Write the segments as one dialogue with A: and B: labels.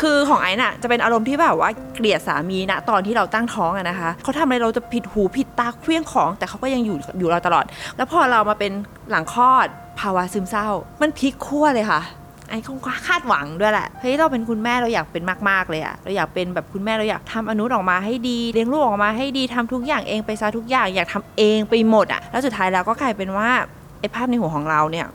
A: คือของไอ้น่ะ จะเป็นอารมณ์ที่แบบว่าเกลียดสามีนะตอนที่เราตั้งท้องอะนะคะเขาทำอะไรเราจะผิดหูผิดตาเคลี้ยงของ แต่เขาก็ยังอยู่อยู่เราตลอด แล้วพอเรามาเป็นหลังคลอดภาวะซึมเศร้า มันพลิกขั้วเลยค่ะไอ้คงคาดหวังด้วยแหละ เฮ้ย เราเป็นคุณแม่เราอยากเป็นมาก ๆ เลยอะเราอยากเป็นแบบคุณแม่เราอยากทำอนุออกมาให้ดี เลี้ยงลูกออกมาให้ดีทำทุกอย่างเองไปซะทุกอย่างอยากทำเองไปหมดอะแล้วสุดท้ายแล้วก็กลายเป็นว่าไอ้ภาพในหัวของเราเนี่ย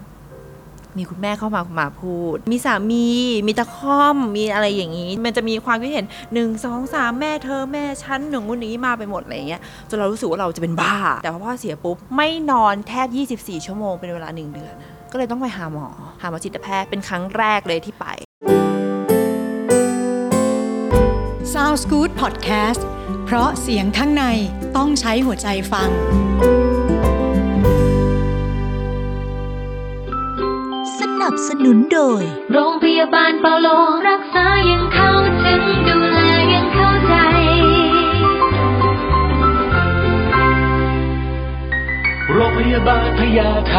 A: มีคุณแม่เข้ามามาพูด มีสามี มีตะค่อม มีอะไรอย่างนี้ มันจะมีความคิดเห็นหนึ่งสองสามแม่เธอแม่ฉันหนึ่งคนนี้มาไปหมดอะไรเงี้ยจนเรารู้สึกว่าเราจะเป็นบ้า แต่พอพ่อเสียปุ๊บ ไม่นอนแทบ 24 ชั่วโมงเป็นเวลาหนึ่งเดือน ก็เลยต้องไปหาหมอ หาหมอจิตแพทย์เป็นครั้งแรกเลยที่ไป
B: Sounds Good Podcast เพราะเสียงข้างในต้องใช้หัวใจฟัง
C: นับสนุนโดย
D: โรงพยาบาลเปาโลรักษายังเข้าถึงดูแลยังเข้าใจ
E: โรงพยาบาลพญาไท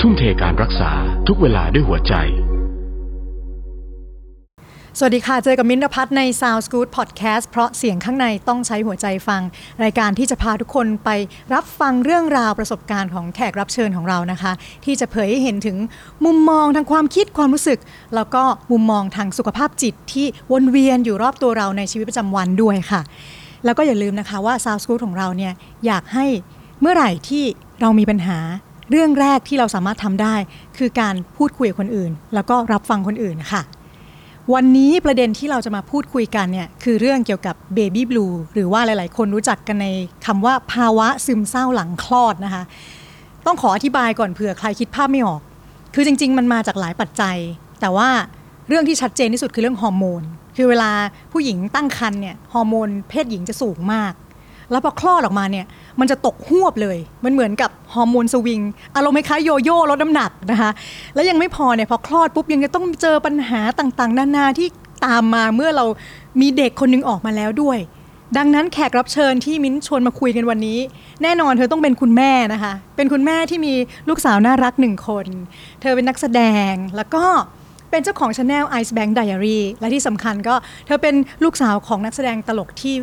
F: ทุ่มเทการรักษาทุกเวลาด้วยหัวใจ
B: สวัสดีค่ะ เจอกับมิ้นท์นภัทรใน Sound Good Podcast เพราะเสียงข้างในต้องใช้หัวใจฟัง รายการที่จะพาทุกคนไปรับฟังเรื่องราวประสบการณ์ของแขกรับเชิญของเรานะคะ ที่จะเผยให้เห็นถึงมุมมองทางความคิดความรู้สึก แล้วก็มุมมองทางสุขภาพจิตที่วนเวียนอยู่รอบตัวเราในชีวิตประจำวันด้วยค่ะ แล้วก็อย่าลืมนะคะว่า Sound Good ของเราเนี่ยอยากให้เมื่อไหร่ที่เรามีปัญหาเรื่องแรกที่เราสามารถทำได้ คือการพูดคุยกับคนอื่น แล้วก็รับฟังคนอื่นค่ะ วันนี้ประเด็นที่เราจะมาพูดคุยกันเนี่ยคือเรื่องเกี่ยวกับเบบี้บลูหรือว่าหลาย ๆ คนรู้จักกันในคำว่าภาวะซึมเศร้าหลังคลอดนะคะ ต้องขออธิบายก่อนเผื่อใครคิดภาพไม่ออก คือจริง ๆ มันมาจากหลายปัจจัย แต่ว่าเรื่องที่ชัดเจนที่สุดคือเรื่องฮอร์โมนคือเวลาผู้หญิงตั้งครรภ์เนี่ยฮอร์โมนเพศหญิงจะสูงมาก แล้วพอคลอดออกมาเนี่ยมันจะตกหวบเลย มันเหมือนกับฮอร์โมนสวิงอารมณ์คล้ายโยโย่ลดน้ำหนักนะคะ แล้วยังไม่พอเนี่ยพอคลอดปุ๊บยังจะต้องเจอปัญหาต่างๆ นานาที่ตามมาเมื่อเรามีเด็กคนหนึงออกมาแล้วด้วย ดังนั้นแขกรับเชิญที่มิ้นชวนมาคุยกันวันนี้ แน่นอนเธอต้องเป็นคุณแม่นะคะ เป็นคุณแม่ที่มีลูกสาวน่ารักหนึ่งคน เธอเป็นนักแสดงแล้วก็เป็นเจ้าของช anel Ice Bank Diary และที่สำคัญก็เธอเป็นลูกสาวของนักแสดงตลกที่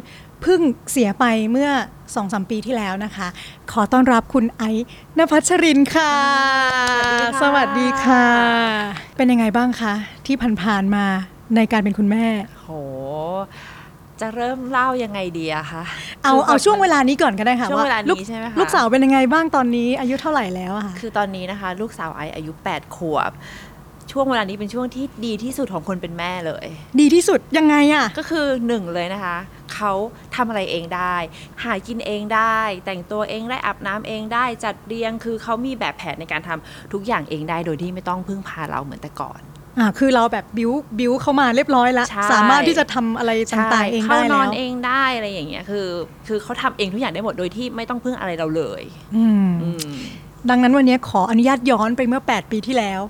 B: เพิ่งเสียไปเมื่อ2อสปีที่แล้วนะคะ ขอต้อนรับคุณไอซ์นภัชรินค่ะ
A: สวัสดีค่ะ
B: เป็นยังไงบ้างคะ ที่ผ่านๆมาในการเป็นคุณแม่
A: โห จะเริ่มเล่ายังไงดีอะคะ
B: เอา
A: คื
B: เอาช่วงเวลานี้ก่อนก็ได้ค่ะ
A: ช่วงเวลานี้
B: ลูก
A: ใช่ไหมคะ
B: ลูกสาวเป็นยังไงบ้างตอนนี้อายุเท่าไหร่แล้วอะคะ
A: คือตอนนี้นะคะ ลูกสาวไออายุ 8 ขวบ ช่วงเวลานี้เป็นช่วงที่ดีที่สุดของคนเป็นแม่เลย
B: ดีที่สุดยังไงอะ
A: ก็คือหนึ่งเลยนะคะ เขาทำอะไรเองได้ หากินเองได้ แต่งตัวเองได้อาบน้ำเองได้จัดเรียงคือเขามีแบบแผนในการทำทุกอย่างเองได้โดยที่ไม่ต้องพึ่งพาเราเหมือนแต่ก่อน
B: อ่าคือเราแบบบิวบิวเข้ามาเรียบร้อยแล้ว
A: ใช่
B: สามารถที่จะทำอะไรต่างๆเอง
A: เขา
B: ได้ แล้
A: วน
B: อน
A: เองได้อะไรอย่างเงี้ยคือ คือเขาทำเองทุกอย่างได้หมดโดยที่ไม่ต้องพึ่งอะไรเราเลย
B: อืม
A: อืม
B: ดังนั้นวันนี้ขออนุญาตย้อนไปเมื่อ 8 ปีที่แล้ว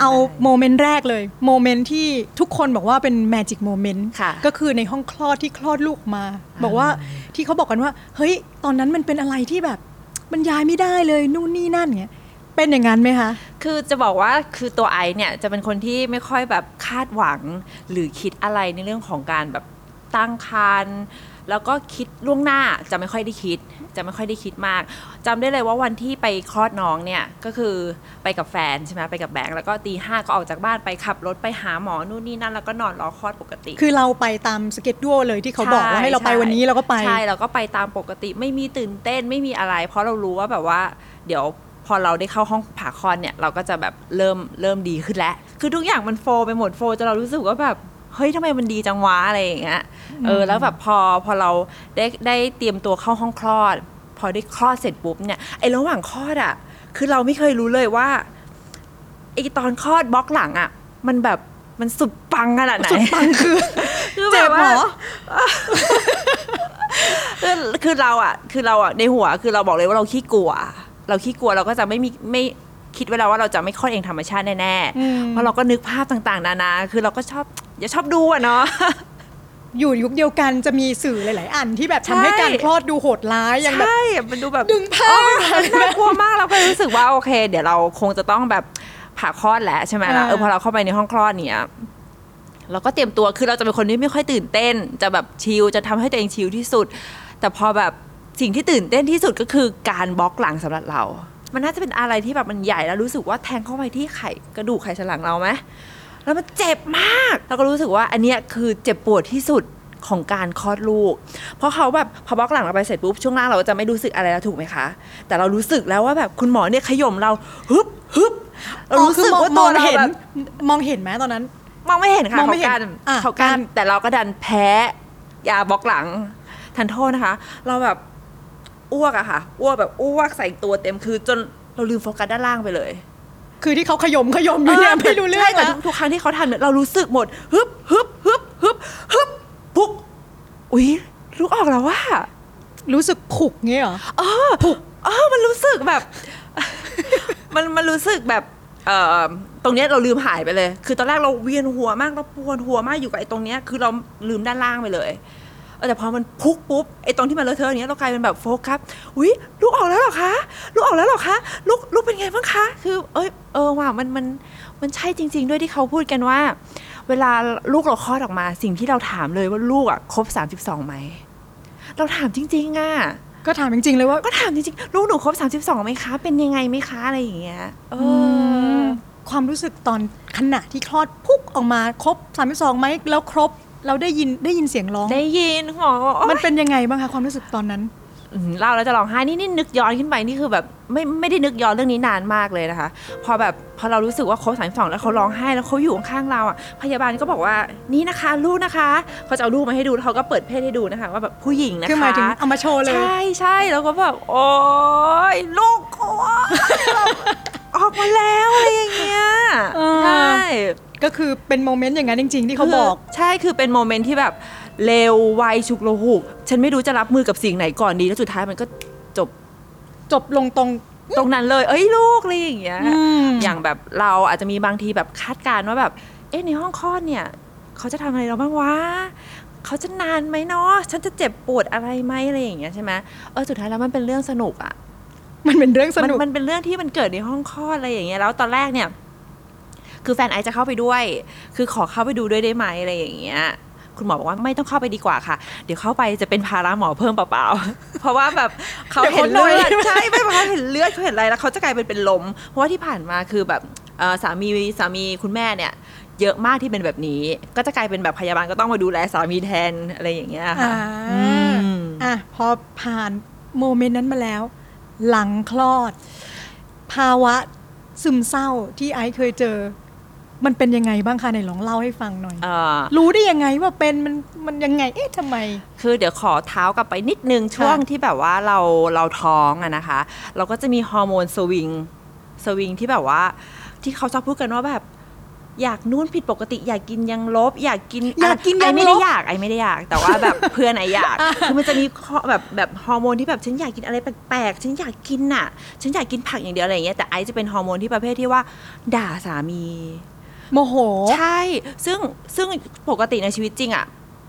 B: เอา
A: ได้
B: โมเมนต์แรกเลยโมเมนต์ที่ทุกคนบอกว่าเป็น magic moment
A: ค่ะ
B: ก็คือในห้องคลอดที่คลอดลูกมา บอกว่าที่เขาบอกกันว่า เฮ้ย ตอนนั้นมันเป็นอะไรที่แบบบรรยายไม่ได้เลยนู่นนี่นั่นเงี้ยเป็นอย่างนั้นไหมคะ
A: คือจะบอกว่าคือตัวไอซ์เนี่ยจะเป็นคนที่ไม่ค่อยแบบคาดหวัง หรือคิดอะไรในเรื่องของการแบบตั้งครรภ์แล้วก็คิดล่วงหน้าจะไม่ค่อยได้คิด จะไม่ค่อยได้คิดมากจำได้เลยว่าวันที่ไปคลอดน้องเนี่ยก็คือไปกับแฟนใช่ไหมไปกับแบงค์แล้วก็ตีห้าก็ออกจากบ้านไปขับรถไปหาหมอนู่นนี่นั่นแล้วก็นอนรอคลอดปกติ
B: คือเราไปตามสเก็ตดูเลยที่เขาบอกว่าให้เราไปวันนี้เราก็ไป
A: ใช่เราก็ไปตามปกติไม่มีตื่นเต้นไม่มีอะไร เพราะเรารู้ว่าแบบว่าเดี๋ยวพอเราได้เข้าห้องผ่าคลอดเนี่ยเราก็จะแบบเริ่มเริ่มดีขึ้นแล้ว คือทุกอย่างมันโฟลไปหมดโฟลจนเรารู้สึกว่าแบบ เฮ้ยทำไมมันดีจังวะอะไรอย่างเงี้ยเออแล้วแบบพอพอเราได้ได้เตรียมตัวเข้าห้องคลอด พอได้คลอดเสร็จปุ๊บเนี่ยไอ้ระหว่างคลอดอะ คือเราไม่เคยรู้เลยว่าไอ้ตอนคลอดบล็อกหลังอะ มันแบบมันสุดปังขนาดไหน
B: สุดปังคือ
A: คือ
B: เจ็
A: แบบบ
B: เหร
A: ว่า
B: อ
A: คือคือเราอะ คือเราอะในหัวคือเราบอกเลยว่าเราขี้กลัว เราขี้กลัวเราก็จะไม่มีไม่คิดไว้แล้วว่าเราจะไม่คลอดเองธรรมชาติแน่
B: อืม
A: ๆเพราะเราก็นึกภาพต่างๆ นานา คือเราก็ชอบ อย่าชอบดูอะเนาะ
B: อยู่ยุคเดียวกันจะมีสื่อหลาย ๆ อันที่แบบ
A: ใช่
B: ทำให้การคลอดดูโหดร้ายอย่างแบบ
A: ใช่ มันดูแบบ
B: ดึงผ้า
A: เออน่ากลัวมากเราก็เลยรู้สึกว่าโอเค เดี๋ยวเราคงจะต้องแบบผ่าคลอดแหละใช่ไหมล่ะ
B: อ่า
A: เออพอเราเข้าไปในห้องคลอดเนี่ยเราก็เตรียมตัวคือเราจะเป็นคนที่ไม่ค่อยตื่นเต้น จะแบบชิลจะทำให้ตัวเองชิลที่สุด แต่พอแบบสิ่งที่ตื่นเต้นที่สุดก็คือการบล็อกหลังสำหรับเรา มันน่าจะเป็นอะไรที่แบบมันใหญ่แล้วรู้สึกว่าแทงเข้าไปที่ไข่กระดูกไขสันหลังเราไหม แล้วมันเจ็บมากแล้วก็รู้สึกว่าอันเนี้ยคือเจ็บปวดที่สุดของการคลอดลูก เพราะเขาแบบพอบล็อกหลังเราไปเสร็จปุ๊บช่วงล่างเราจะไม่รู้สึกอะไรแล้วถูกไหมคะ แต่เรารู้สึกแล้วว่าแบบคุณหมอเนี่ยขย่มเราฮึบฮึบเรารู้สึกว่าตัวเรา
B: เห็น
A: แบบ
B: มองเห็นไหมตอนนั้น
A: มองไม่เห็นค่ะ
B: มองไม่
A: เขา
B: เห็น
A: กัน
B: อะ
A: เขากัน
B: กัน
A: แต่เราก็ดันแพ้ยาบล็อกหลังทันโทษนะคะ เราแบบอ้วกอะค่ะอ้วกแบบอ้วกใส่ตัวเต็มคือจนเราลืมโฟกัสด้านล่างไปเลย
B: คือที่เขาขยมขยมอยู่เนี่ยไม่รู้เรื่อง
A: ใช่แต่
B: แล้ว
A: ทุกทุกครั้งที่เขาทำเนี่ยเรารู้สึกหมดฮึบฮึบฮึบฮึบฮึบปุ๊กอุ๊ยลูกออกแล้วว่า
B: รู้สึกผุกเงี้ยเหรอ
A: เออเออมันรู้สึกแบบ มันมันรู้สึกแบบเอ่อตรงเนี้ยเราลืมหายไปเลย คือตอนแรกเราเวียนหัวมากเราปวดหัวมากอยู่กับไอ้ตรงเนี้ยคือเราลืมด้านล่างไปเลยเออ แต่พอมันพุกปุ๊บไอ้ตรงที่มันเลอะเทอะอย่างเนี้ยเรากลายเป็นแบบโฟกัสอุ้ยลูกออกแล้วเหรอคะลูกออกแล้วเหรอคะลูกลูกเป็นไงบ้างคะคือ เอ้ยเออว่ะมันมันมันใช่จริง ๆ ด้วยที่เขาพูดกันว่า เวลาลูกเราคลอดออกมา สิ่งที่เราถามเลยว่าลูกอะครบ32ไหมเราถามจริงๆอะ
B: ก็ถามจริงๆเลยว่า
A: ก็ถามจริงๆลูกหนูครบ32ไหมคะ เป็นยังไงไหมคะอะไรอย่างเงี้ยเออ
B: ความรู้สึกตอนขณะที่คลอดพุกออกมาครบ32ไหมแล้วครบ เราได้ยินได้ยินเสียงร้อง
A: ได้ยินหมอบอกว่า
B: มันเป็นยังไงบ้างคะความรู้สึกตอนนั้น
A: อืมเล่าแล้วจะร้องไห้นี่นี่นึกย้อนขึ้นไปนี่คือแบบไม่ไม่ได้นึกย้อนเรื่องนี้นานมากเลยนะคะ พอแบบพอเรารู้สึกว่าครบ32แล้วเขาร้องไห้แล้วเขาอยู่ข้างๆเราอะพยาบาลก็บอกว่านี่นะคะลูกนะคะเขาจะเอาลูกมาให้ดูแล้วเขาก็เปิดเพศให้ดูนะคะว่าแบบผู้หญิงนะคะ
B: คือหมายถึงเอามาโชว์เลย
A: ใช่ใช่แล้วก็แบบโอ๊ยลูกกลัวแบบออกมาแล้วอะไรอย่างเงี้ย
B: เออ
A: ใช่
B: ก็คือเป็น moment อย่างนั้นจริง ๆ ที่เขาบอก
A: ใช่คือเป็น moment ที่แบบเร็วไวฉุกละหุกฉันไม่รู้จะรับมือกับสิ่งไหนก่อนดีแล้วสุดท้ายมันก็จบ
B: จบลงตรง
A: ตรงนั้นเลย เอ้ยลูกอะไรอย่างเงี้ย
B: อืม
A: อย่างแบบเราอาจจะมีบางทีแบบคาดการณ์ว่าแบบ เอ๊ะในห้องคลอดเนี่ย เขาจะทำอะไรเราบ้างวะเขาจะนานไหมเนาะฉันจะเจ็บปวดอะไรไหมอะไรอย่างเงี้ยใช่ไหมเออสุดท้ายแล้วมันเป็นเรื่องสนุกอะ
B: มันเป็นเรื่องส
A: มัน
B: นุก
A: มันเป็นเรื่องที่มันเกิดในห้องคลอดอะไรอย่างเงี้ยแล้วตอนแรกเนี่ย คือแฟนไอซ์จะเข้าไปด้วย คือขอเข้าไปดูด้วยได้ไหมอะไรอย่างเงี้ยคุณหมอบอกว่าไม่ต้องเข้าไปดีกว่าค่ะ เดี๋ยวเข้าไปจะเป็นภาระหมอเพิ่มเปล่าๆ เพราะว่าแบบเขา
B: เดี๋ยว
A: เห็น
B: เขาหน่
A: เลื
B: อย
A: อดใช่ไม่เพราะเขาเห็นเลือดเขาเห็นอะไรแล้วเขาจะกลายเป็นเป็นลม เพราะว่าที่ผ่านมาคือแบบเอ่อสามีสามีคุณแม่เนี่ย เยอะมากที่เป็นแบบนี้ ก็จะกลายเป็นแบบพยาบาลก็ต้องมาดูแลสามีแทนอะไรอย่างเงี้ยค่ะ
B: อ่า
A: อืม
B: อะพอผ่านโมเมนต์นั้นมาแล้ว หลังคลอด ภาวะซึมเศร้าที่ไอซ์เคยเจอ มันเป็นยังไงบ้างคะไหนลองเล่าให้ฟังหน่อย
A: เอ่อ
B: รู้ได้ยังไงว่าเป็นมันมันยังไง เอ๊ะทำไม
A: คือเดี๋ยวขอเท้ากลับไปนิดนึงช่วงที่แบบว่าเราเราท้องอะนะคะ เราก็จะมีฮอร์โมนสวิงสวิงที่แบบว่า ที่เขาชอบพูดกันว่าแบบ อยากนู่นผิดปกติ อยากกินยังลบ อยากกิน
B: อยากกินยังลบ
A: ไอไม่ได้อยากไอไม่ได้อยาก แต่ว่าแบบ เพื่อนไออยากคือมันจะมีข้อแบบแบบฮอร์โมนที่แบบฉันอยากกินอะไรแปลกๆฉันอยากกินน่ะ ฉันอยากกินผักอย่างเดียวอะไรอย่างเงี้ยแต่ไอจะเป็นฮอร์โมนที่ประเภทที่ว่า ด่าสามี
B: โมโห
A: ใช่ ซึ่งซึ่งปกติในชีวิตจริงอะ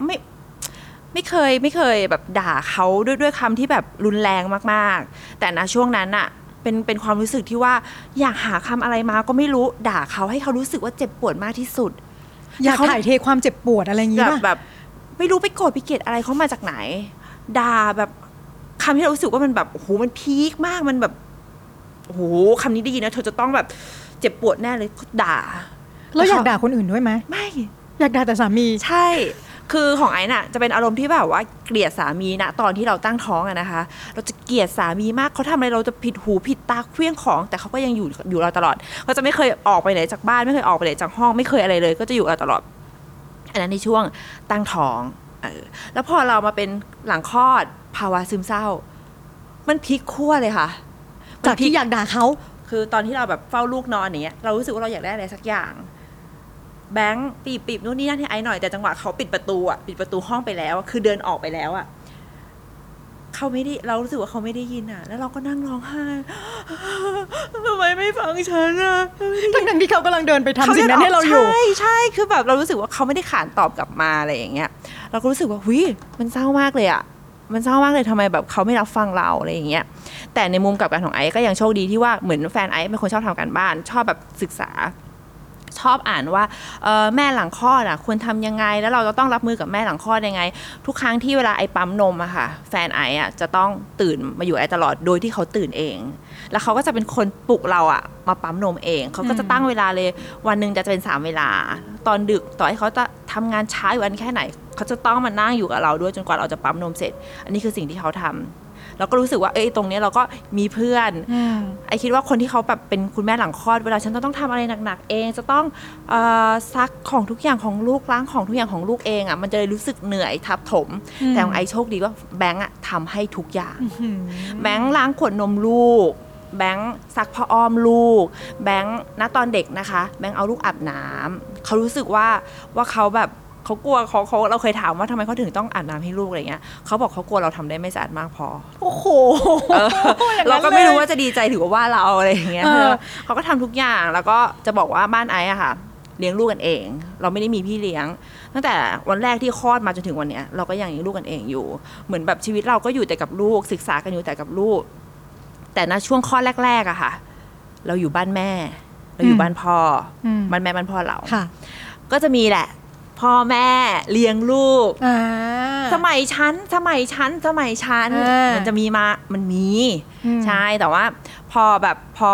A: ไม่ไม่เคยไม่เคยแบบด่าเขาด้วยด้วยคำที่แบบรุนแรงมากๆ แต่นะช่วงนั้นอะเป็นเป็นความรู้สึกที่ว่าอยากหาคำอะไรมาก็ไม่รู้ด่าเขาให้เขารู้สึกว่าเจ็บปวดมากที่สุด
B: อยาก
A: แต่เข
B: ถ่ายเทความเจ็บปวดอะไรอย่างงี้
A: แบบ
B: ป่ะ
A: แบบ ไม่รู้ไปโกรธไปเกลียดอะไรเขามาจากไหน ด่าแบบคำที่เรารู้สึกว่ามันแบบโอ้โหมันพีคมากมันแบบโอ้โหคำนี้ได้ยินนะเธอจะต้องแบบเจ็บปวดแน่เลยด่า
B: แล้วอยากด่าคนอื่นด้วยไหม
A: ไม่
B: อยากด่าแต่สามี
A: ใช่ คือของไอ้น่ะ จะเป็นอารมณ์ที่แบบว่าเกลียดสามีนะตอนที่เราตั้งท้องอะนะคะ เราจะเกลียดสามีมากเขาทำอะไรเราจะผิดหูผิดตาเคลี้ยงของ แต่เขาก็ยังอยู่อยู่เราตลอดเขาจะไม่เคยออกไปไหนจากบ้านไม่เคยออกไปไหนจากห้องไม่เคยอะไรเลย ก็จะอยู่กับเราตลอด อันนั้นในช่วงตั้งท้องเออแล้วพอเรามาเป็นหลังคลอดภาวะซึมเศร้า มันพลิกขั้วเลยค่ะมัน
B: จาก
A: พลิ
B: ที่อยากด่าเขา
A: คือตอนที่เราแบบเฝ้าลูกนอนอย่างเงี้ยเรารู้สึกว่าเราอยากได้อะไรสักอย่าง แบงค์ปีบปีบนู่นนี่นั่นให้ไอ้หน่อยแต่จังหวะเขาปิดประตูอะปิดประตูห้องไปแล้วอะคือเดินออกไปแล้วอะเขาไม่ได้เรารู้สึกว่าเขาไม่ได้ยินอะ แล้วเราก็นั่งร้องไห้ทำไมไม่ฟังฉันอะ
B: ทั้งทั้งๆที่เขากำลังเดินไปทำสิ่งนั้นให้เราอยู่
A: ใช่ใช่คือแบบเรารู้สึกว่าเขาไม่ได้ขานตอบกลับมาอะไรอย่างเงี้ย เราก็รู้สึกว่าหุยมันเศร้ามากเลยอะมันเศร้ามากเลยทำไมแบบเขาไม่รับฟังเราอะไรอย่างเงี้ยแต่ในมุมกลับกันของไอซ์ก็ยังโชคดีที่ว่าเหมือนแฟนไอซ์เป็นคนชอบทำการบ้าน ชอบแบบศึกษา ชอบอ่านว่าแม่หลังคลอดอะควรทำยังไง แล้วเราจะต้องรับมือกับแม่หลังคลอดยังไง ทุกครั้งที่เวลาไอปั๊มนมอะค่ะ แฟนไออะจะต้องตื่นมาอยู่ไอตลอดโดยที่เขาตื่นเอง แล้วเขาก็จะเป็นคนปลุกเราอะมาปั๊มนมเอง เขาก็จะตั้งเวลาเลยวันหนึ่งจะเป็นสามเวลา ตอนดึกต่อให้เขาจะทำงานช้าอยู่วันแค่ไหน เขาจะต้องมานั่งอยู่กับเราด้วยจนกว่าเราจะปั๊มนมเสร็จ อันนี้คือสิ่งที่เขาทำ เราก็รู้สึกว่าเอ้ยตรงเนี้ยเราก็มีเพื่อน
B: อืม
A: ไอคิดว่าคนที่เขาแบบเป็นคุณแม่หลังคลอดเวลาฉันต้องทำอะไรหนักๆเอง จะต้องเออซักของทุกอย่างของลูกล้างของทุกอย่างของลูกเองอะมันจะเลยรู้สึกเหนื่อยทับถม
B: อืม
A: แต่ของไอโชคดีว่าแบงค์อะทำให้ทุกอย่างแบงค์ล้างขวดนมลูกแบงค์ซักผ้าอ้อมลูก แบงค์ณตอนเด็กนะคะ แบงค์เอาลูกอาบน้ำเขารู้สึกว่าว่าเขาแบบ เขากลัวเขาเขาเราเคยถามว่าทำไมเขาถึงต้องอาบน้ำให้ลูกอะไรเงี้ยเขาบอกเขากลัวเราทำได้ไม่สะอาดมากพอ
B: โอ้โห
A: เออ
B: อย่างนั้น
A: เราก็ไม่รู้
B: ลย
A: ว่าจะดีใจถือว่าว่าเราอะไรอย่างเงี้ย
B: เออ
A: เขาก็ทำทุกอย่างแล้วก็จะบอกว่าบ้านไอ้อะค่ะ เลี้ยงลูกกันเอง เราไม่ได้มีพี่เลี้ยง ตั้งแต่วันแรกที่คลอดมาจนถึงวันเนี้ยเราก็ยังเลี้ยงลูกกันเองอยู่ เหมือนแบบชีวิตเราก็อยู่แต่กับลูก ศึกษากันอยู่แต่กับลูก แต่ณช่วงคลอดแรกๆอะค่ะ เราอยู่บ้านแม่ เราอยู่บ้านพ่ออ
B: ม
A: บ้านแม่บ้านพ่อเรา
B: ค่ะ
A: ก็จะมีแหละ พ่อแม่เลี้ยงลูก
B: อ่า
A: สมัยชั้นสมัยชั้นสมัยชั้น
B: อ่ามั
A: มันจะมีมา มันมี
B: อืม
A: ใช่แต่ว่า พอแบบพอ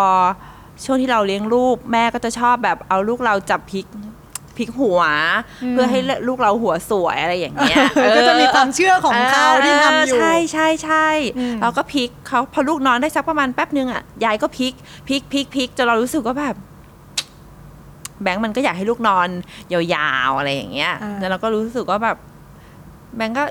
A: ช่วงที่เราเลี้ยงลูกแม่ก็จะชอบแบบเอาลูกเราจับพลิกพลิกหัว เพื่อให้ลูกเราหัวสวยอะไรอย่างเงี้ย
B: ก็จะมีความเชื่อของเขาที่ทำอยู่
A: ใช่ใช่ใช่
B: อืม
A: เราก็พลิกเขาพอลูกนอนได้สักประมาณแป๊บนึงอะยายก็พลิกพลิกพลิกพลิกจนเรารู้สึกว่าแบบ แบงค์มันก็อยากให้ลูกนอนยาวๆอะไรอย่างเงี้ย
B: อ่า
A: แล้วเราก็รู้สึกว่าแบบแบงค์ก็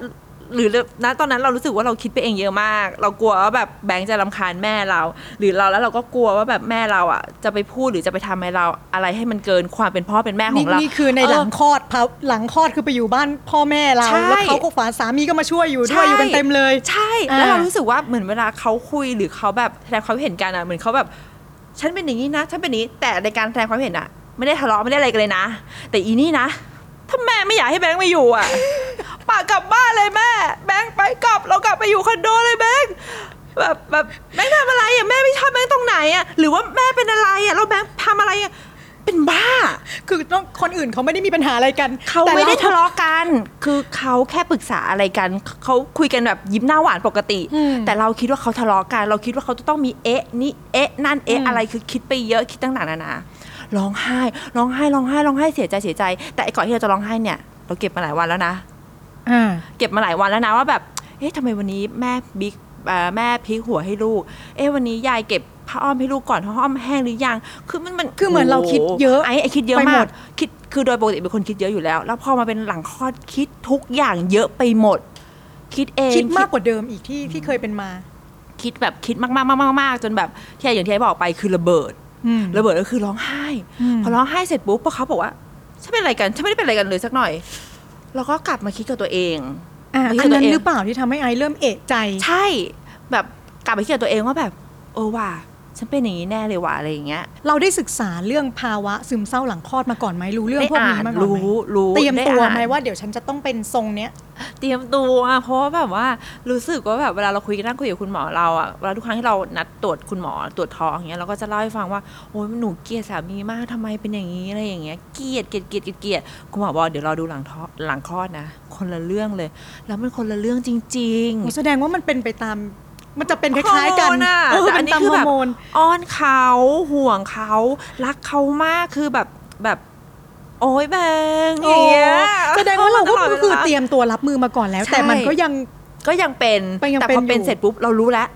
A: หรือณตอนนั้นเรารู้สึกว่าเราคิดไปเองเยอะมาก เรากลัวว่าแบบแบงค์จะรำคาญแม่เรา หรือเราแล้วเราก็กลัวว่าแบบแม่เราอะ จะไปพูดหรือจะไปทำอะไรเราอะไรให้มันเกินความเป็นพ่อเป็นแม่ข
B: นี่
A: องเรา
B: นี่คือในหลังคลอดพาหลังคลอดคือไปอยู่บ้านพ่อแม่เรา
A: ใช่
B: แล้วเขาก็ฝาสามีก็มาช่วยอยู่ด้วย
A: ใช่
B: อยู่กันเต็มเลย
A: ใช่
B: อ่า
A: แล้วเรารู้สึกว่าเหมือนเวลาเขาคุยหรือเขาแบบแสดงความเห็นกันอะเหมือนเขาแบบฉันเป็นอย่างนี้นะฉันเป็นอย่างนี้แต่ในการแสดงความเห็นอะ ไม่ได้ทะเลาะไม่ได้อะไรกันเลยนะ แต่อีนี่นะ ถ้าแม่ไม่อยากให้แบงค์มาอยู่อะ ป่ากลับบ้านเลยแม่ แบงค์ไปกลับเรากลับไปอยู่คอนโดเลยแบงค์แบบแบบแบงค์ทำอะไรอะแม่ไม่ชอบแบงค์ตรงไหนอะหรือว่าแม่เป็นอะไรอะแล้วแบงค์ทำอะไรอะเป็นบ้า
B: คือต้องคนอื่นเขาไม่ได้มีปัญหาอะไรกัน
A: เขา
B: แต่
A: ไม่ได้
B: ร
A: ทะเลาะกัน คือเขาแค่ปรึกษาอะไรกัน เขาคุยกันแบบยิ้มหน้าหวานปกติ
B: อืม
A: แต่เราคิดว่าเขาทะเลาะกัน เราคิดว่าเขาจะต้องมีเอ๊ะนี่เอ๊ะนั่นเอ๊ะ
B: อืม
A: อะไร คือคิดไปเยอะคิดตั้งนานนานา ร้องไห้ร้องไห้ร้องไห้ร้องไห้เสียใจเสียใจ แต่ไอ้ก่อนที่เราจะร้องไห้เนี่ย เราเก็บมาหลายวันแล้วนะ
B: อ่า
A: เก็บมาหลายวันแล้วนะว่าแบบเอ๊ะทำไมวันนี้แม่บิ๊กเอ่อแม่พลิกหัวให้ลูก เอ๊ะวันนี้ยายเก็บผ้าอ้อมให้ลูกก่อนผ้าอ้อมแห้งหรือยัง คือมันมัน
B: คือเหมือนเราคิดเยอะ
A: ไอ้ไอ้คิดเยอะ
B: ไปหม
A: มาก
B: ด
A: คิดคือโดยปกติเป็นคนคิดเยอะอยู่แล้ว แล้วพอมาเป็นหลังคลอดคิดทุกอย่างเยอะไปหมด คิดเอง
B: คิดมากกว่าเดิมอีกที่ที่เคยเป็นมา
A: คิดแบบคิดมากๆมากๆๆจนแบบที่อย่างที่ไอ้บอกไปคือระเบิด
B: อืม
A: ระเบิดก็คือร้องไห้
B: อืม
A: พอร้องไห้เสร็จปุ๊บพอเขาบอกว่าฉันเป็นอะไรกันฉันไม่ได้เป็นอะไรกันเลยสักหน่อย เราก็กลับมาคิดกับตัวเอง
B: อะ
A: ไม่ใช่
B: อันนั้น
A: ตัวเอง
B: หรือเปล่าที่ทำให้ไอเริ่มเอะใจ
A: ใช่ แบบกลับไปคิดกับตัวเองว่าแบบเออว่ะ ฉันเป็นอย่างนี้แน่เลยว่ะอะไรอย่างเงี้ย
B: เราได้ศึกษาเรื่องภาวะซึมเศร้าหลังคลอดมาก่อนไหมรู้เรื่องพวกนี้มาก่อนไหม
A: รู้รู้
B: เตรียม
A: ได้
B: ตัว
A: อ่าน
B: ไหมว่าเดี๋ยวฉันจะต้องเป็นทรงเนี้ย
A: เตรียมตัวเพราะว่าแบบว่ารู้สึกว่าแบบเวลาเราคุยกันนั่งคุยกับคุณหมอเราอะเวลาทุกครั้งที่เรานัดตรวจคุณหมอตรวจท้องอย่างเงี้ยเราก็จะเล่าให้ฟังว่าโอ้ยหนูเกลียดสามีมากทำไมเป็นอย่างนี้อะไรอย่างเงี้ยเกลียดเกลียดเกลียดเกลียดเกลียดคุณหมอบอกเดี๋ยวเราดูหลังท้องหลังคลอดนะ คนละเรื่องเลย แล้วมันคนละเรื่องจริง
B: แสดงว่ามันเป็นไปตาม มันจะเป็น
A: ๆ
B: คล้ายๆกัน
A: ฮอร์โมอะ
B: เออ
A: แต่อั
B: เป็นน
A: นี้
B: ตาม
A: คือ
B: ฮอ
A: แบบ
B: ร์โมน
A: อ้อนเขาห่วงเขารักเขามากคือแบบแบบ โอ้ยแบงอย่างเงี้ย
B: แสดงว่าเราก็
A: ตลดวล
B: คือเตรียมตัวรับมือมาก่อนแล้ว
A: ใช่
B: แต่มันก็ยัง
A: ก็ยังเป็น
B: ก็ยัง
A: แต่
B: เป็น
A: พอเป็น
B: อยู่
A: เสร็จปุ๊บเรารู้แล้ว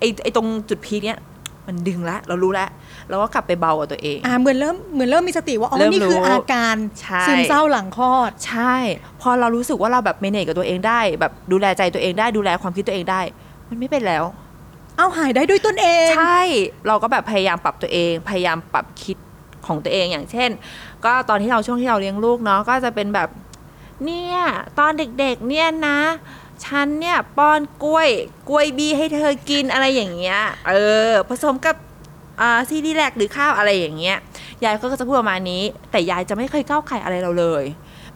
A: ไอ้ไอ้ตรงจุดพีคเนี้ยมันดึงแล้วเรารู้แล้วเราก็กลับไปเบากับตัวเอง
B: อ่าเหมือนเริ่มเหมือนเริ่มมีสติว่าอ๋อ
A: เริ่ม
B: นี่คือ
A: รู้
B: อาการ
A: ใช่
B: ซึมเศร้าหลังคลอด
A: ใช่ พอเรารู้สึกว่าเราแบบเมเนจกับตัวเองได้ แบบดูแลใจตัวเองได้ดูแลความคิดตัวเองได้ มันไม่เป็นแล้ว
B: เอาหายได้ด้วยตนเอง
A: ใช่เราก็แบบพยายามปรับตัวเอง พยายามปรับคิดของตัวเองอย่างเช่น ก็ตอนที่เราช่วงที่เราเลี้ยงลูกเนาะก็จะเป็นแบบเนี่ยตอนเด็กๆเนี่ยนะฉันเนี่ยป้อนกล้วยกล้วยบีให้เธอกินอะไรอย่างเงี้ยเออผสมกับอ่าซีรีแลกหรือข้าวอะไรอย่างเงี้ยยายก็จะพูดประมาณนี้ แต่ยายจะไม่เคยก้าวไก่อะไรเราเลย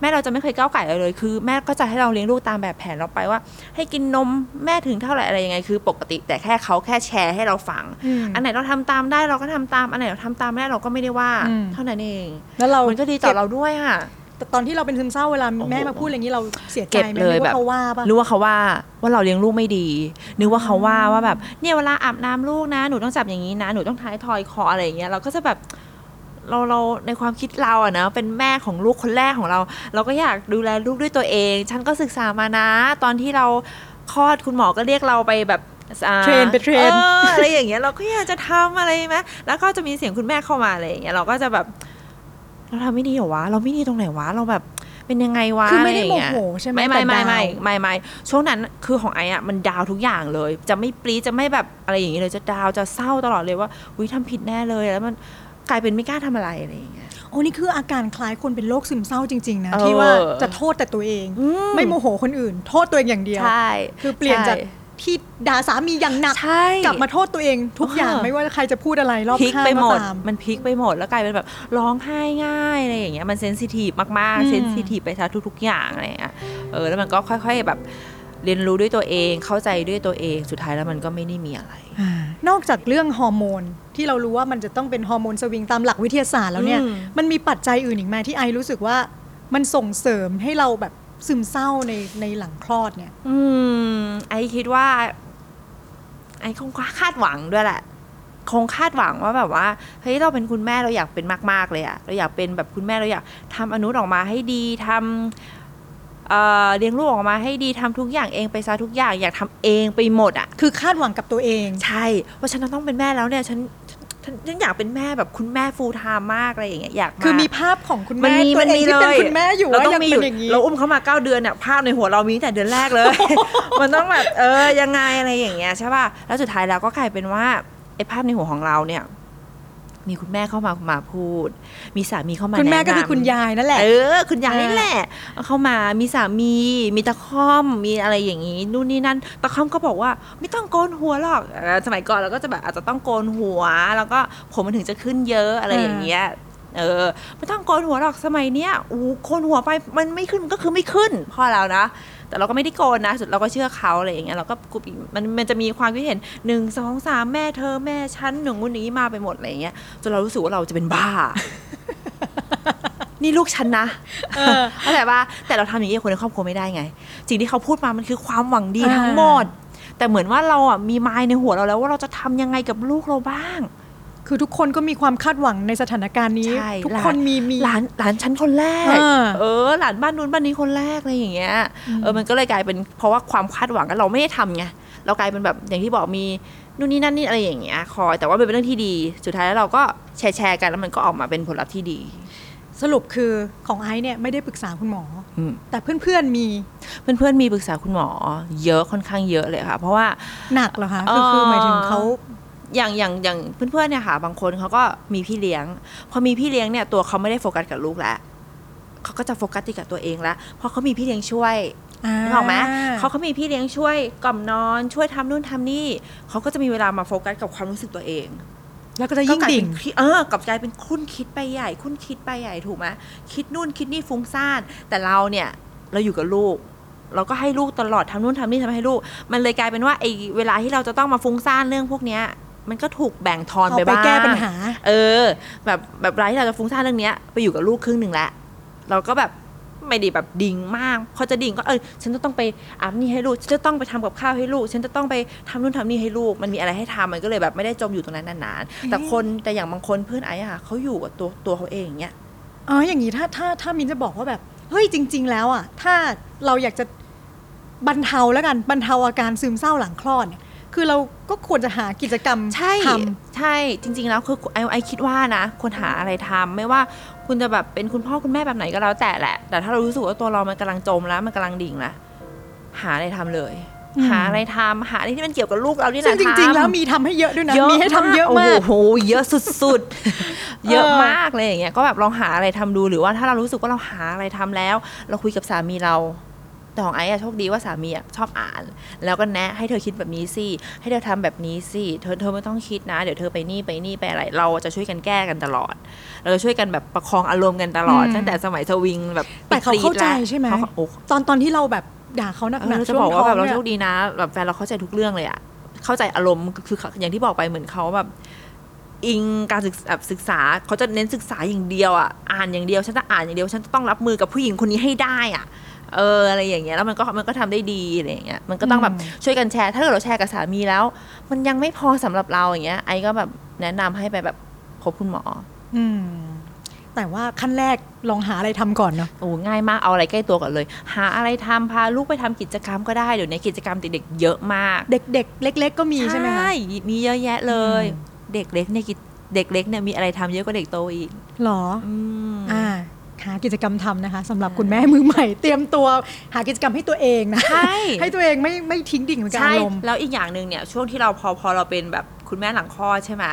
A: แม่เราจะไม่เคยก้าวไก่อะไรเลย คือ แม่ก็จะให้เราเลี้ยงลูกตามแบบแผนเราไปว่า ให้กินนมแม่ถึงเท่าไหร่อะไรยังไง คือ ปกติ แต่แค่เขาแค่แชร์ให้เราฟัง
B: อืม
A: อันไหนเราทำตามได้เราก็ทำตาม อันไหนเราทำตามไม่ได้เราก็ไม่ได้ว่า
B: อืม
A: เท่านั้นเอง
B: แล้วเรา
A: มันก็ดีต่อเราด้วยค่ะ
B: แต่ตอนที่เราเป็นซึมเศร้าเวลา
A: โอ้โห
B: แม่มาพูดอะไรอย่างนี้เราเสียใจ
A: เก็บ
B: ไหม
A: เลย
B: นึก
A: แบ
B: ว่า
A: บ
B: เขาว่าปะ
A: นึกว่าเขาว่าว่าเราเลี้ยงลูกไม่ดี นึกว่าเขาว่าว่าแบบเนี่ยเวลาอาบน้ำลูกนะหนูต้องจับอย่างนี้นะหนูต้องท้ายทอยคออะไรอย่างเงี้ยเราก็จะแบบ เราเราในความคิดเราอะนะเป็นแม่ของลูกคนแรกของเรา เราก็อยากดูแลลูกด้วยตัวเอง ฉันก็ศึกษามานะ ตอนที่เราคลอดคุณหมอก็เรียกเราไปแบบอ่า
B: เทรนไปเทรน
A: อออะไรอย่างเงี้ยเราก็อยากจะทำอะไรไหมแล้วก็จะมีเสียงคุณแม่เข้ามาอะไรอย่างเงี้ยเราก็จะแบบเราทำไม่ดีเหรอวะ เราไม่ดีตรงไหนวะ เราแบบเป็นยังไงวะ
B: คือไม่ได้ะ
A: รย่างเงี้ย
B: โมโหใช่ไหม
A: ไม่ไม่
B: แต่
A: ไม่
B: ดาว
A: ไม่ไม่ไม่ช่วงนั้นคือของไอ้อะมันดาวทุกอย่างเลย จะไม่ปรี๊ดจะไม่แบบอะไรอย่างเงี้ยเลยจะดาวจะเศร้าตลอดเลยว่าอุ้ยทำผิดแน่เลยแล้วมัน กลายเป็นไม่กล้าทำอะไรอะไรอย่างเงี้ย
B: โอ้นี่คืออาการคล้ายคนเป็นโรคซึมเศร้าจริง ๆ นะ
A: เออ
B: ที่ว่าจะโทษแต่ตัวเอง
A: อืม
B: ไม่โมโหคนอื่น โทษตัวเองอย่างเดียว
A: ใช่
B: คือเปลี่ยนจาก
A: ใช่
B: ที่ด่าสามีอย่างหนัก
A: ใช่
B: กลับมาโทษตัวเองทุกอย่าง
A: เออ
B: ไม่ว่าใครจะพูดอะไรรอบ
A: พลิก
B: ข้าง
A: ไปหม
B: ก็
A: ด
B: ตาม
A: มันพลิกไปหมดแล้วกลายเป็นแบบร้องไห้ง่ายอะไรอย่างเงี้ยมัน sensitive มาก
B: อืม
A: ๆ sensitive ไปซะทุก ๆ อย่างอะไรอย่างเงี้ยเออแล้วมันก็ค่อย ๆแบบเรียนรู้ด้วยตัวเองเข้าใจด้วยตัวเองสุดท้ายแล้วมันก็ไม่ได้มีอะไร
B: นอกจากเรื่องฮอร์โมนที่เรารู้ว่ามันจะต้องเป็นฮอร์โมนสวิงตามหลักวิทยาศาสตร์แล้วเนี่ย
A: อืม
B: มันมีปัจจัยอื่นอีกไหมที่ไอซ์รู้สึกว่ามันส่งเสริมให้เราแบบซึมเศร้าในในหลังคลอดเนี่ย
A: อืม ไอคิดว่า ไอคงคาดหวังด้วยแหละ คงคาดหวังว่าแบบว่าเฮ้ยเราเป็นคุณแม่เราอยากเป็นมาก ๆ เลยอะเราอยากเป็นแบบคุณแม่เราอยากทำอนุออกมาให้ดีทำ เอ่อเลี้ยงลูกออกมาให้ดีทำทุกอย่างเองไปซะทุกอย่างอยากทำเองไปหมดอะ
B: คือคาดหวังกับตัวเอง
A: ใช่ว่าฉันต้องเป็นแม่แล้วเนี่ยฉันฉันฉันอยากเป็นแม่แบบคุณแม่ฟูลไทม์มากอะไรอย่างเงี้ยอยากา
B: คือมีภาพของคุณ
A: มัน
B: แม่
A: มี
B: ตัว
A: มัน
B: เอง
A: มี
B: ที่
A: เล
B: เป็น
A: ย
B: คุณแม่อยู่
A: เรา
B: ว่า
A: ต้อ
B: อยาก
A: งมีอ
B: เป็น
A: ยู่
B: อย่างนี้
A: เราอุ้มเขามาเก้าเดือนเนี่ยภาพในหัวเรามีตั้งแต่เดือนแรกเลย มันต้องแบบเออยังไงอะไรอย่างเงี้ยใช่ป่ะแล้วสุดท้ายแล้วก็กลายเป็นว่าไอ้ภาพในหัวของเราเนี่ย มีคุณแม่เข้ามามาพูด มีสามีเข้ามา
B: คุณแม่ก็คือ
A: แนะนำ
B: คุณยายนั่นแหละ
A: เออคุณยาย
B: เออ
A: นี่แหละเข้ามามีสามีมีตะค่อมมีอะไรอย่างงี้นู่นนี่นั่นตะค่อมก็บอกว่า ไม่ต้องโกนหัวหรอกเออสมัยก่อนเราก็จะแบบอาจจะต้องโกนหัว แล้วก็ผมมันถึงจะขึ้นเยอะอะไรอย่างเงี้ยเออไม่ต้องโกนหัวหรอกสมัยเนี้ยอู้โกนหัวไปมันไม่ขึ้นมันก็คือไม่ขึ้นพ่อเรานะ แต่เราก็ไม่ได้โกนนะ สุดเราก็เชื่อเขาอะไรอย่างเงี้ยเราก็กลุ่มมันมันจะมีความคิดเห็นหนึ่งสองสามแม่เธอแม่ฉันหนึ่งวันนี้มาไปหมดอะไรอย่างเงี้ยจนเรารู้สึกว่าเราจะเป็นบ้า นี่ลูกฉันนะ
B: เออ
A: เข้าใจปะแต่เราทำอย่างนี้กับคนในครอบครัวไม่ได้ไง สิ่งที่เขาพูดมามันคือความหวังดี
B: อ่า
A: ทั้งหมด แต่เหมือนว่าเราอะมีมายในหัวเราแล้วว่าเราจะทำยังไงกับลูกเราบ้าง
B: คือทุกคนก็มีความคาดหวังในสถานการณ์นี้
A: ใช่
B: ทุก
A: หลาน
B: คนมีมี
A: หลานหลานฉันคนแรก
B: เออ
A: เออ หลานบ้านนู้นบ้านนี้คนแรกอะไรอย่างเงี้ยเออมันก็เลยกลายเป็นเพราะว่าความคาดหวังกันเราไม่ได้ทำไงเรากลายเป็นแบบอย่างที่บอกมีนู่นนี่นั่นนี่อะไรอย่างเงี้ยคอยแต่ว่ามันเป็นเรื่องที่ดี สุดท้ายแล้วเราก็แชร์แชร์กันแล้วมันก็ออกมาเป็นผลลัพธ์ที่ดี
B: สรุปคือของไอซ์เนี่ยไม่ได้ปรึกษาคุณหมออ
A: ม
B: แต่เพื่อนๆมี
A: เพื่อนๆมีปรึกษาคุณหมอ เยอะค่อนข้างเยอะเลยค่ะ เพราะว่า
B: หนักเหรอคะ
A: เอ่
B: ก็
A: อ
B: คือหมายถึงเขา
A: อย่างอย่างอย่างเพื่อนๆเนี่ยค่ะ บางคนเขาก็มีพี่เลี้ยง พอมีพี่เลี้ยงเนี่ยตัวเขาไม่ได้โฟกัสกับลูกแล้วเขาก็จะโฟกัสที่กับตัวเองแล้วเพราะเขามีพี่เลี้ยงช่วยนึกออกไหมเขาเขามีพี่เลี้ยงช่วยกล่อมนอนช่วยทำนู่นทำนี่เขาก็จะมีเวลามาโฟกัสกับความรู้สึกตัวเอง
B: แล้วก็จะยิ่ง
A: ก็กลา
B: ดิ่ง
A: เป็นคิดเออกลับกลายเป็นครุ่นคิดไปใหญ่ครุ่นคิดไปใหญ่ถูกไหมคิดนู่นคิดนี่ฟุ้งซ่าน แต่เราเนี่ยเราอยู่กับลูก เราก็ให้ลูกตลอดทำนู่นทำนี่ทำให้ลูก มันเลยกลายเป็นว่าไอ้เวลาที่เราจะต้องมาฟุ้งซ่านเรื่องพวกเนี้ย มันก็ถูกแบ่งทอน
B: เอา
A: ไป
B: ไป
A: บ้าง
B: แก้ปัญหา
A: เออ แบบแบบเวลาที่เราจะฟุ้งซ่านเรื่องเนี้ยไปอยู่กับลูกครึ่งหนึ่งแล้วเราก็แบบไม่ได้แบบดิ่งมากพอจะดิ่งก็เออฉันจะต้องไปอาบนี่ให้ลูกฉันจะต้องไปทำกับข้าวให้ลูก ฉันจะต้องไปทำนู่นทำนี่ให้ลูก มันมีอะไรให้ทำมันก็เลยแบบไม่ได้จมอยู่ตรงนั้นนานๆแต่คนแต่อย่างบางคนเพื่อนไอ้อะเขาอยู่กับตัวตัวเขาเองอย่างเงี้ย
B: อ๋ออย่างนี้ถ้าถ้าถ้ามินจะบอกว่าแบบเฮ้ยจริง ๆ แล้วอะถ้าเราอยากจะบรรเทาแล้วกันบรรเทาอาการซึมเศร้าหลังคลอดเนี่ย คือเราก็ควรจะหากิจกรรม
A: ใช่
B: ท
A: ใช่จริง ๆ แล้วคือไอไอคิดว่านะควรหาอะไรทำไม่ว่าคุณจะแบบเป็นคุณพ่อคุณแม่แบบไหนก็แล้วแต่แหละ แต่ถ้าเรารู้สึกว่าตัวเรามันกำลังจมแล้วมันกำลังดิ่งแล้วหาอะไรทำเลย หาอะไรทำหาอะไรที่มันเกี่ยวกับลูกเรานี่ำแห
B: ซึ่
A: ละ
B: งจริง ๆ แล้ว
A: ทำ
B: มีทำให้เยอะด้วยนะ
A: เยอะ
B: มีให้ทำเยอะมาก
A: โอ้โหเยอะสุดๆ เยอะ
B: เออ
A: มากเลยอย่างเงี้ยก็แบบลองหาอะไรทำดูหรือว่าถ้าเรารู้สึกว่าเราหาอะไรทำแล้ว เราคุยกับสามีเรา แต่ของไอ้อะโชคดีว่าสามีอะชอบอ่าน แล้วก็แนะให้เธอคิดแบบนี้สิให้เธอทำแบบนี้สิเธอเธอไม่ต้องคิดนะ เดี๋ยวเธอไปนี่ไปนี่ไปอะไร เราจะช่วยกันแก้กันตลอด เราจะช่วยกันแบบประคองอารมณ์กันตลอด
B: อืม
A: ตั้งแต่สมัยสวิงแบบ
B: แต่เขาเข้าใจใช่ไหม
A: เขาโอ้
B: ตอนตอนที่เราแบบด่าเขาหนัก
A: เอ
B: ๆ
A: อเราจะ
B: ช่วง
A: บอกว่าแบบ
B: ท้
A: เรา
B: งนี่ย
A: โชคดีนะ แบบแฟนเราเข้าใจทุกเรื่องเลยอะเข้าใจอารมณ์คือคืออย่างที่บอกไปเหมือนเขาแบบอิงการศึกษาแบบศึกษาเขาจะเน้นศึกษาอย่างเดียวอะอ่านอย่างเดียวฉันจะอ่านอย่างเดียวฉันจะต้องรับมือกับผู้หญิงคนนี้ให้ได้อะ เอออะไรอย่างเงี้ยแล้วมันก็มันก็ทำได้ดีอะไรอย่างเงี้ยมันก็ต้องแบบช่วยกันแชร์ ถ้าเกิดเราแชร์กับสามีแล้ว มันยังไม่พอสำหรับเราอย่างเงี้ยไอ้ก็แบบแนะนำให้ไปแบบพบคุณหมอ
B: อืมแต่ว่าขั้นแรกลองหาอะไรทำก่อนเนาะ
A: โอ้ง่ายมากเอาอะไรใกล้ตัวก่อนเลย หาอะไรทำพาลูกไปทำกิจกรรมก็ได้เดี๋ยวนี้กิจกรรมเด็กๆเยอะมาก
B: เด็ก ๆ เล็ก ๆ ก็มีใช่ไหมคะ
A: มีเยอะแยะเลย
B: อืม
A: เด็กเล็กเนี่ยกิจเด็กเล็กเนี่ยมีอะไรทำเยอะกว่าเด็กโตอีก
B: หรอ
A: อืม
B: อ่า หากิจกรรมทำนะคะสำหรับคุณแม่มือใหม่ เตรียมตัวหากิจกรรมให้ตัวเองนะ
A: ใช่
B: ให้ตัวเองไม่ไม่ทิ้งดิ่งกับ
A: ใช่
B: อารมณ์
A: แล้วอีกอย่างหนึ่งเนี่ยช่วงที่เราพอพอเราเป็นแบบคุณแม่หลังคลอดใช่ไหม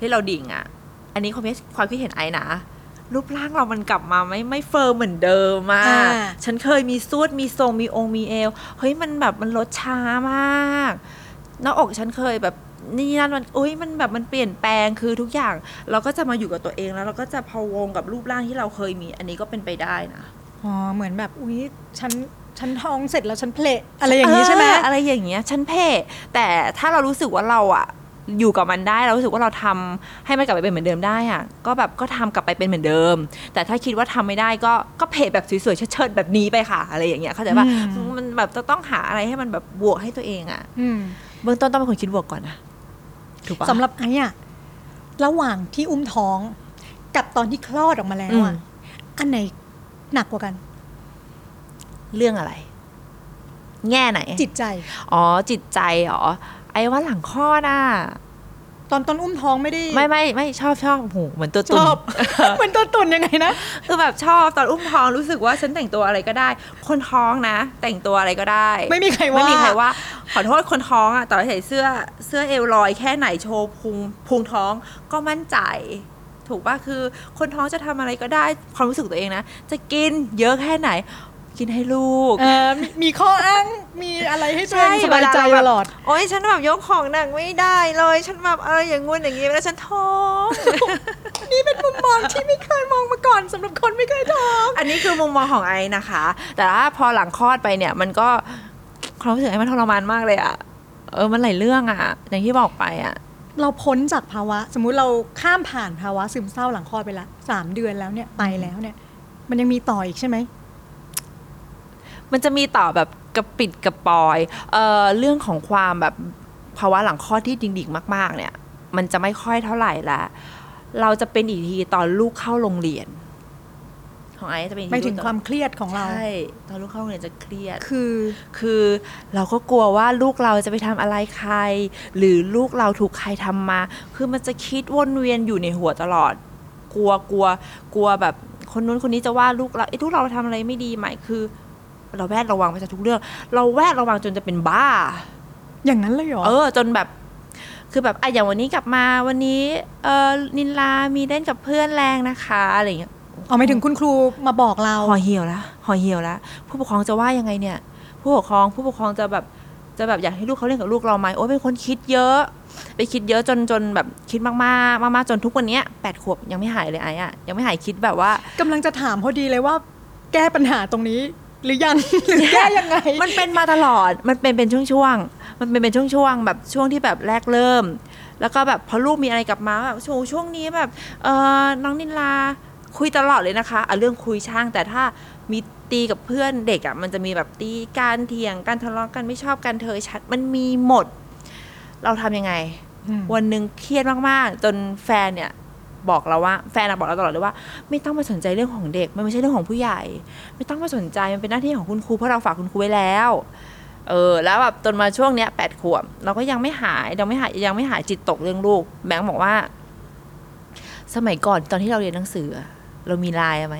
A: ที่เราดิ่งอะ อันนี้ความคิดความคิดเห็นไอ้นะ รูปร่างเรามันกลับมาไม่ไม่เฟิร์มเหมือนเดิมมา
B: อ่า
A: ฉันเคยมีซูดมีทรงมีองค์มีเอว เฮ้ยมันแบบมันลดช้ามากหน้าอกฉันเคยแบบ นี่นั่นมันอุ้ยมันแบบมันเปลี่ยนแปลงคือทุกอย่าง เราก็จะมาอยู่กับตัวเองแล้ว เราก็จะพะวงกับรูปร่างที่เราเคยมี อันนี้ก็เป็นไปได้นะ
B: อ๋อเหมือนแบบอุ้ยฉันฉันท้องเสร็จแล้วฉันเพลทอะไรอย่างนี้ใช่ไหม
A: เอออะไรอย่างเงี้ยฉันเพ่แต่ถ้าเรารู้สึกว่าเราอะอยู่กับมันได้เรารู้สึกว่าเราทำให้มันกลับไปเป็นเหมือนเดิมได้อะก็แบบก็ทำกลับไปเป็นเหมือนเดิม แต่ถ้าคิดว่าทำไม่ได้ก็ก็เพแบบสวยๆเชิดๆแบบนี้ไปค่ะ อะไรอย่างเงี้ยเข้าใจป่ะ
B: อืม
A: มันแบบจะต้องหาอะไรให้มันแบบบวกให้ตัวเองอะ
B: อืม
A: เบื้องต้นต้องเป็นคนคิดบวกก่อนนะ ถูกปะ
B: สำหรับไอ้อะระหว่างที่อุ้มท้อง กับตอนที่คลอดออกมาแล้วอะ
A: อืม
B: อันไหนหนักกว่ากัน
A: เรื่องอะไร แง่ไหน
B: จิตใจ
A: อ๋อจิตใจเหรอไอ้ว่าหลังคลอดอะ
B: ตอนตอนอุ้มท้องไม่ได้
A: ไม่ไม่ไม่ชอบชอบโหเหมือนตัว
B: ช
A: ตุ่น
B: อบเหมือนตัวตุนยังไงนะ
A: คือแบบชอบตอนอุ้มท้องรู้สึกว่าฉันแต่งตัวอะไรก็ได้ คนท้องนะ แต่งตัวอะไรก็ได้
B: ไม่มีใครว่า
A: ไม่มีใครว่าขอโทษคนท้องอะต่อให้ใส่เสื้อเสื้อเอวลอยแค่ไหนโชว์พุงพุงท้องก็มั่นใจถูกป่ะคือคนท้องจะทำอะไรก็ได้ความรู้สึกตัวเองนะ จะกินเยอะแค่ไหน กินให้ลูก
B: เออมีมีข้ออ้างมีอะไรให้ตัวเองสบายใจ
A: เว
B: ต
A: เรแบบ
B: ลอด
A: โอ๊ยฉันแบบยกของหนักไม่ได้เลย ฉันแบบอะไรอย่างงู้นอย่างงี้แล้วฉันท้อง
B: นี่เป็นมุมมองที่ไม่เคยมองมาก่อนสำหรับคนไม่เคยท้อง
A: อันนี้คือมุมมองของไอ้นะคะ แต่ว่าพอหลังคลอดไปเนี่ยมันก็ความรู้สึกไอ้มันทรมานมากเลยอะเออมันหลายเรื่องอะอย่างที่บอกไปอะ
B: เราพ้นจากภาวะ สมมุติเราข้ามผ่านภาวะซึมเศร้าหลังคลอดไปละสามเดือนแล้วเนี่ยไปแล้วเนี่ย มันยังมีต่ออีกใช่ไหม
A: มันจะมีต่อแบบกระปิดกระปอยเอ่อเรื่องของความแบบภาวะหลังคลอดที่ดิ่งๆมาก ๆ เนี่ย มันจะไม่ค่อยเท่าไหร่ละเราจะเป็นอีกทีตอนลูกเข้าโรงเรียน ของไอ้จะเป็นอีก
B: ไม่
A: ที
B: ถึงความเครียดของเรา
A: ใช่ตอนลูกเข้าโรงเรียนจะเครียด
B: คือ
A: คือเราก็กลัวว่าลูกเราจะไปทำอะไรใคร หรือลูกเราถูกใครทำมา คือมันจะคิดวนเวียนอยู่ในหัวตลอด กลัวกลัว กลัวแบบคนนู้นคนนี้จะว่าลูกเราไอ้ยลูกเราทำอะไรไม่ดีไหมคือ เราแวดระวังไปจากทุกเรื่อง เราแวดระวังจนจะเป็นบ้า
B: อย่างนั้นเลยเหรอ
A: เออ จนแบบ คือแบบอะอย่างวันนี้กลับมาวันนี้เออนินลามีเล่นกับเพื่อนแรงนะคะอะไรอย่างเงี้ย
B: เอาไม่ถึงคุณครูมาบอกเรา
A: ห่อเหี่ยวแล้วห่อเหี่ยวแล้วผู้ปกครองจะว่ายังไงเนี่ย ผู้ปกครองผู้ปกครองจะแบบจะแบบอยากให้ลูกเขาเล่นกับลูกเราไหมโอ้ยเป็นคนคิดเยอะ ไปคิดเยอะจนจนแบบคิดมากๆมากๆจนทุกวันเนี้ยแปดขวบยังไม่หายเลยไอ้อะยังไม่หายคิดแบบว่า
B: กำลังจะถามพอดีเลยว่า แก้ปัญหาตรงนี้ หรือยังหรือแก้ยังไง
A: มันเป็นมาตลอด มันเป็นเป็นช่วงๆ มันเป็นเป็นช่วงๆ แบบช่วงที่แบบแรกเริ่ม แล้วก็แบบพอลูกมีอะไรกลับมาแบบโชว์ช่วงนี้แบบเออน้องนินลาคุยตลอดเลยนะคะอะเรื่องคุยช่าง แต่ถ้ามีตีกับเพื่อนเด็กอะมันจะมีแบบตีการเถียงการทะเลาะกันไม่ชอบกันเธอชัดมันมีหมด เราทำยังไง
B: อืม
A: วันหนึ่งเครียดมากๆ จนแฟนเนี่ย บอกเราว่าแฟนอะบอกเราตลอดเลยว่า ไม่ต้องมาสนใจเรื่องของเด็ก มันไม่ใช่เรื่องของผู้ใหญ่ ไม่ต้องมาสนใจมันเป็นหน้าที่ของคุณครูเพราะเราฝากคุณครูไว้แล้วเออแล้วแบบจนมาช่วงเนี้ยแปดขวบเราก็ยังไม่หายยังไม่หายยังไม่หายจิตตกเรื่องลูก แบงค์บอกว่า สมัยก่อนตอนที่เราเรียนหนังสืออะเรามีไลน์ไหม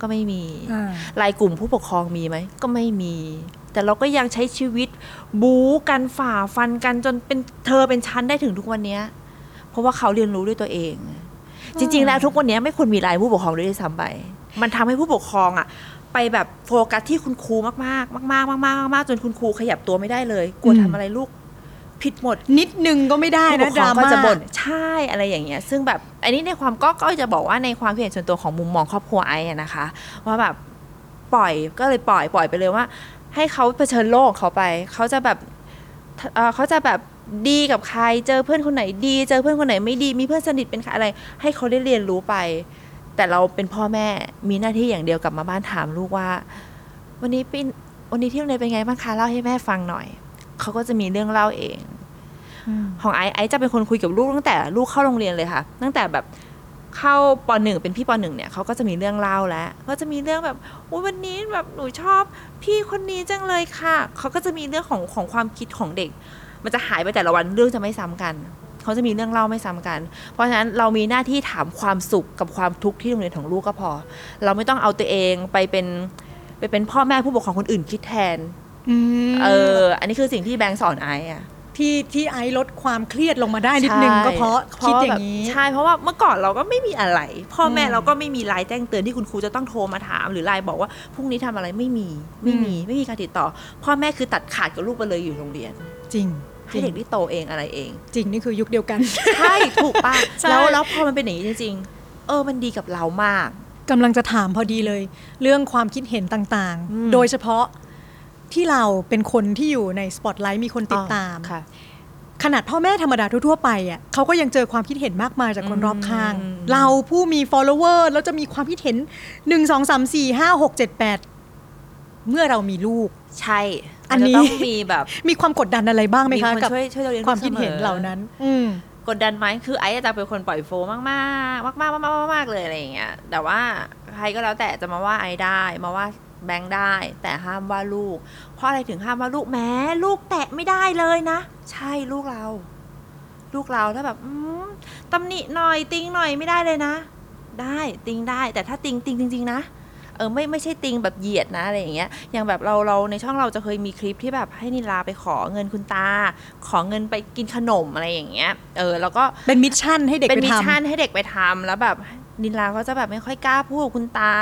A: ก็ไม่มี
B: อ่า
A: ไลน์กลุ่มผู้ปกครองมีไหมก็ไม่มี แต่เราก็ยังใช้ชีวิต บู๊กันฝ่าฟันกันจนเป็นเธอเป็นชั้นได้ถึงทุกวันเนี้ย เพราะว่าเขาเรียนรู้ด้วยตัวเอง จริง ๆ แล้วทุกวันเนี้ยไม่ควรมีไลน์ผู้ปกครองด้วยซ้ำไป มันทำให้ผู้ปกครองอะไปแบบโฟกัสที่คุณครูมากๆ มากๆมากๆมากๆจนคุณครูขยับตัวไม่ได้เลยกลัว
B: อืม
A: ทำอะไรลูกผิดหมด
B: นิดนึงก็ไม่ได้
A: ผู้ป
B: นะ
A: กค
B: ด
A: รอ
B: ราง
A: ก็
B: ม่า
A: จะบ่นใช่อะไรอย่างเงี้ย ซึ่งแบบอันนี้ในความก็ก็จะบอกว่าในความคิดเห็นส่วนตัวของมุมมองครอบครัวไอ้อะนะคะ ว่าแบบปล่อยก็เลยปล่อยปล่อยไปเลยว่า ให้เขาเผชิญโลกของเขาไป เขาจะแบบเอ่อเขาจะแบบ ดีกับใคร เจอเพื่อนคนไหนดี เจอเพื่อนคนไหนไม่ดี มีเพื่อนสนิทเป็นใครอะไร ให้เขาได้เรียนรู้ไป แต่เราเป็นพ่อแม่มีหน้าที่อย่างเดียวกลับมาบ้านถามลูกว่า วันนี้เป็นวันนี้ที่โรงเรียนเป็นไงบ้างคะเล่าให้แม่ฟังหน่อย เขาก็จะมีเรื่องเล่าเอง
B: อืม
A: ของไอซ์ไอซ์จะเป็นคนคุยกับลูกตั้งแต่ลูกเข้าโรงเรียนเลยค่ะ ตั้งแต่แบบเข้าปหนึ่งเป็นพี่ปหนึ่งเนี่ยเขาก็จะมีเรื่องเล่าแล้ว ก็จะมีเรื่องแบบอุ๊ยวันนี้แบบหนูชอบพี่คนนี้จังเลยค่ะ เขาก็จะมีเรื่องของของความคิดของเด็ก มันจะหายไปแต่ละวันเรื่องจะไม่ซ้ำกันเขาจะมีเรื่องเล่าไม่ซ้ำกัน เพราะฉะนั้นเรามีหน้าที่ถามความสุขกับความทุกข์ที่โรงเรียนของลูกก็พอ เราไม่ต้องเอาตัวเองไปเป็นไปเป็นพ่อแม่ผู้ปกครองคนอื่นคิดแทน
B: อืม
A: เออ อันนี้คือสิ่งที่แบงค์สอนไอซ์อะ
B: ที่ที่ไอซ์ลดความเครียดลงมาได้นิดนึง
A: ใช่
B: ก็เพราะคิดอย่างนี้
A: นี้ ใช่ เพราะว่าเมื่อก่อนเราก็ไม่มีอะไร พ่อแม่
B: อืม
A: เราก็ไม่มีไลน์แจ้งเตือนที่คุณครูจะต้องโทรมาถาม หรือไลน์บอกว่าพรุ่งนี้ทำอะไรไม่มีไม่มีไม่มีการติดต่อ พ่อแม่คือตัดขาดกับลูกไปเลยอยู่โรงเรียน
B: จริง
A: ให้เด็กที่โตเองอะไรเอง
B: จริงนี่คือยุคเดียวกัน
A: ใช่ถูกป่ะ
B: ใช่
A: แล้วแล้วพอมันเป็นอย่างนี้จริงๆเออมันดีกับเรามาก
B: กำลังจะถามพอดีเลย เรื่องความคิดเห็นต่าง
A: อืม
B: ๆโดยเฉพาะที่เราเป็นคนที่อยู่ในสปอตไลท์มีคนติดตาม
A: ค่ะ
B: ขนาดพ่อแม่ธรรมดาทั่วๆไปอะเขาก็ยังเจอความคิดเห็นมากมายจากคนรอบข้าง
A: อืม
B: เราผู้มี follower แล้วจะมีความคิดเห็น 1 2 3 4 5 6 7 8 เมื่อเรามีลูก
A: ใช่
B: อันนี้
A: มัจะต้องมีแบบ
B: มีความกดดันอะไรบ้างไหมคะ
A: มีคน
B: กับ
A: ช่วยช่วยเราเรียนรู้
B: ความคิดเห็น
A: เสมอ
B: เหล่านั้น อืม
A: กดดันไหมคือไอ้จะเป็นคนปล่อยโฟมากๆมากๆมากๆมากๆมากๆเลยอะไรอย่างเงี้ยแต่ว่าใครก็แล้วแต่จะมาว่าไอ้ได้มาว่าแบงค์ได้ แต่ห้ามว่าลูก เพราะอะไรถึงห้ามว่าลูกแม้ลูกแตะไม่ได้เลยนะ ใช่ลูกเรา ลูกเราถ้าแบบอืมตำหนิหน่อยติงหน่อยไม่ได้เลยนะ ได้ติงได้ แต่ถ้าติงติงจริง ๆ นะ เออไม่ไม่ใช่ติงแบบเหยียดนะอะไรอย่างเงี้ยอย่างแบบเราเราในช่องเราจะเคยมีคลิปที่แบบให้นิลาไปขอเงินคุณตา ขอเงินไปกินขนมอะไรอย่างเงี้ยเออแล้วก็
B: เป็น mission ให้เด็กไปทำ
A: เป็น mission ให้เด็กไปทำแล้วแบบนิลาก็จะแบบไม่ค่อยกล้าพูดกับคุณตา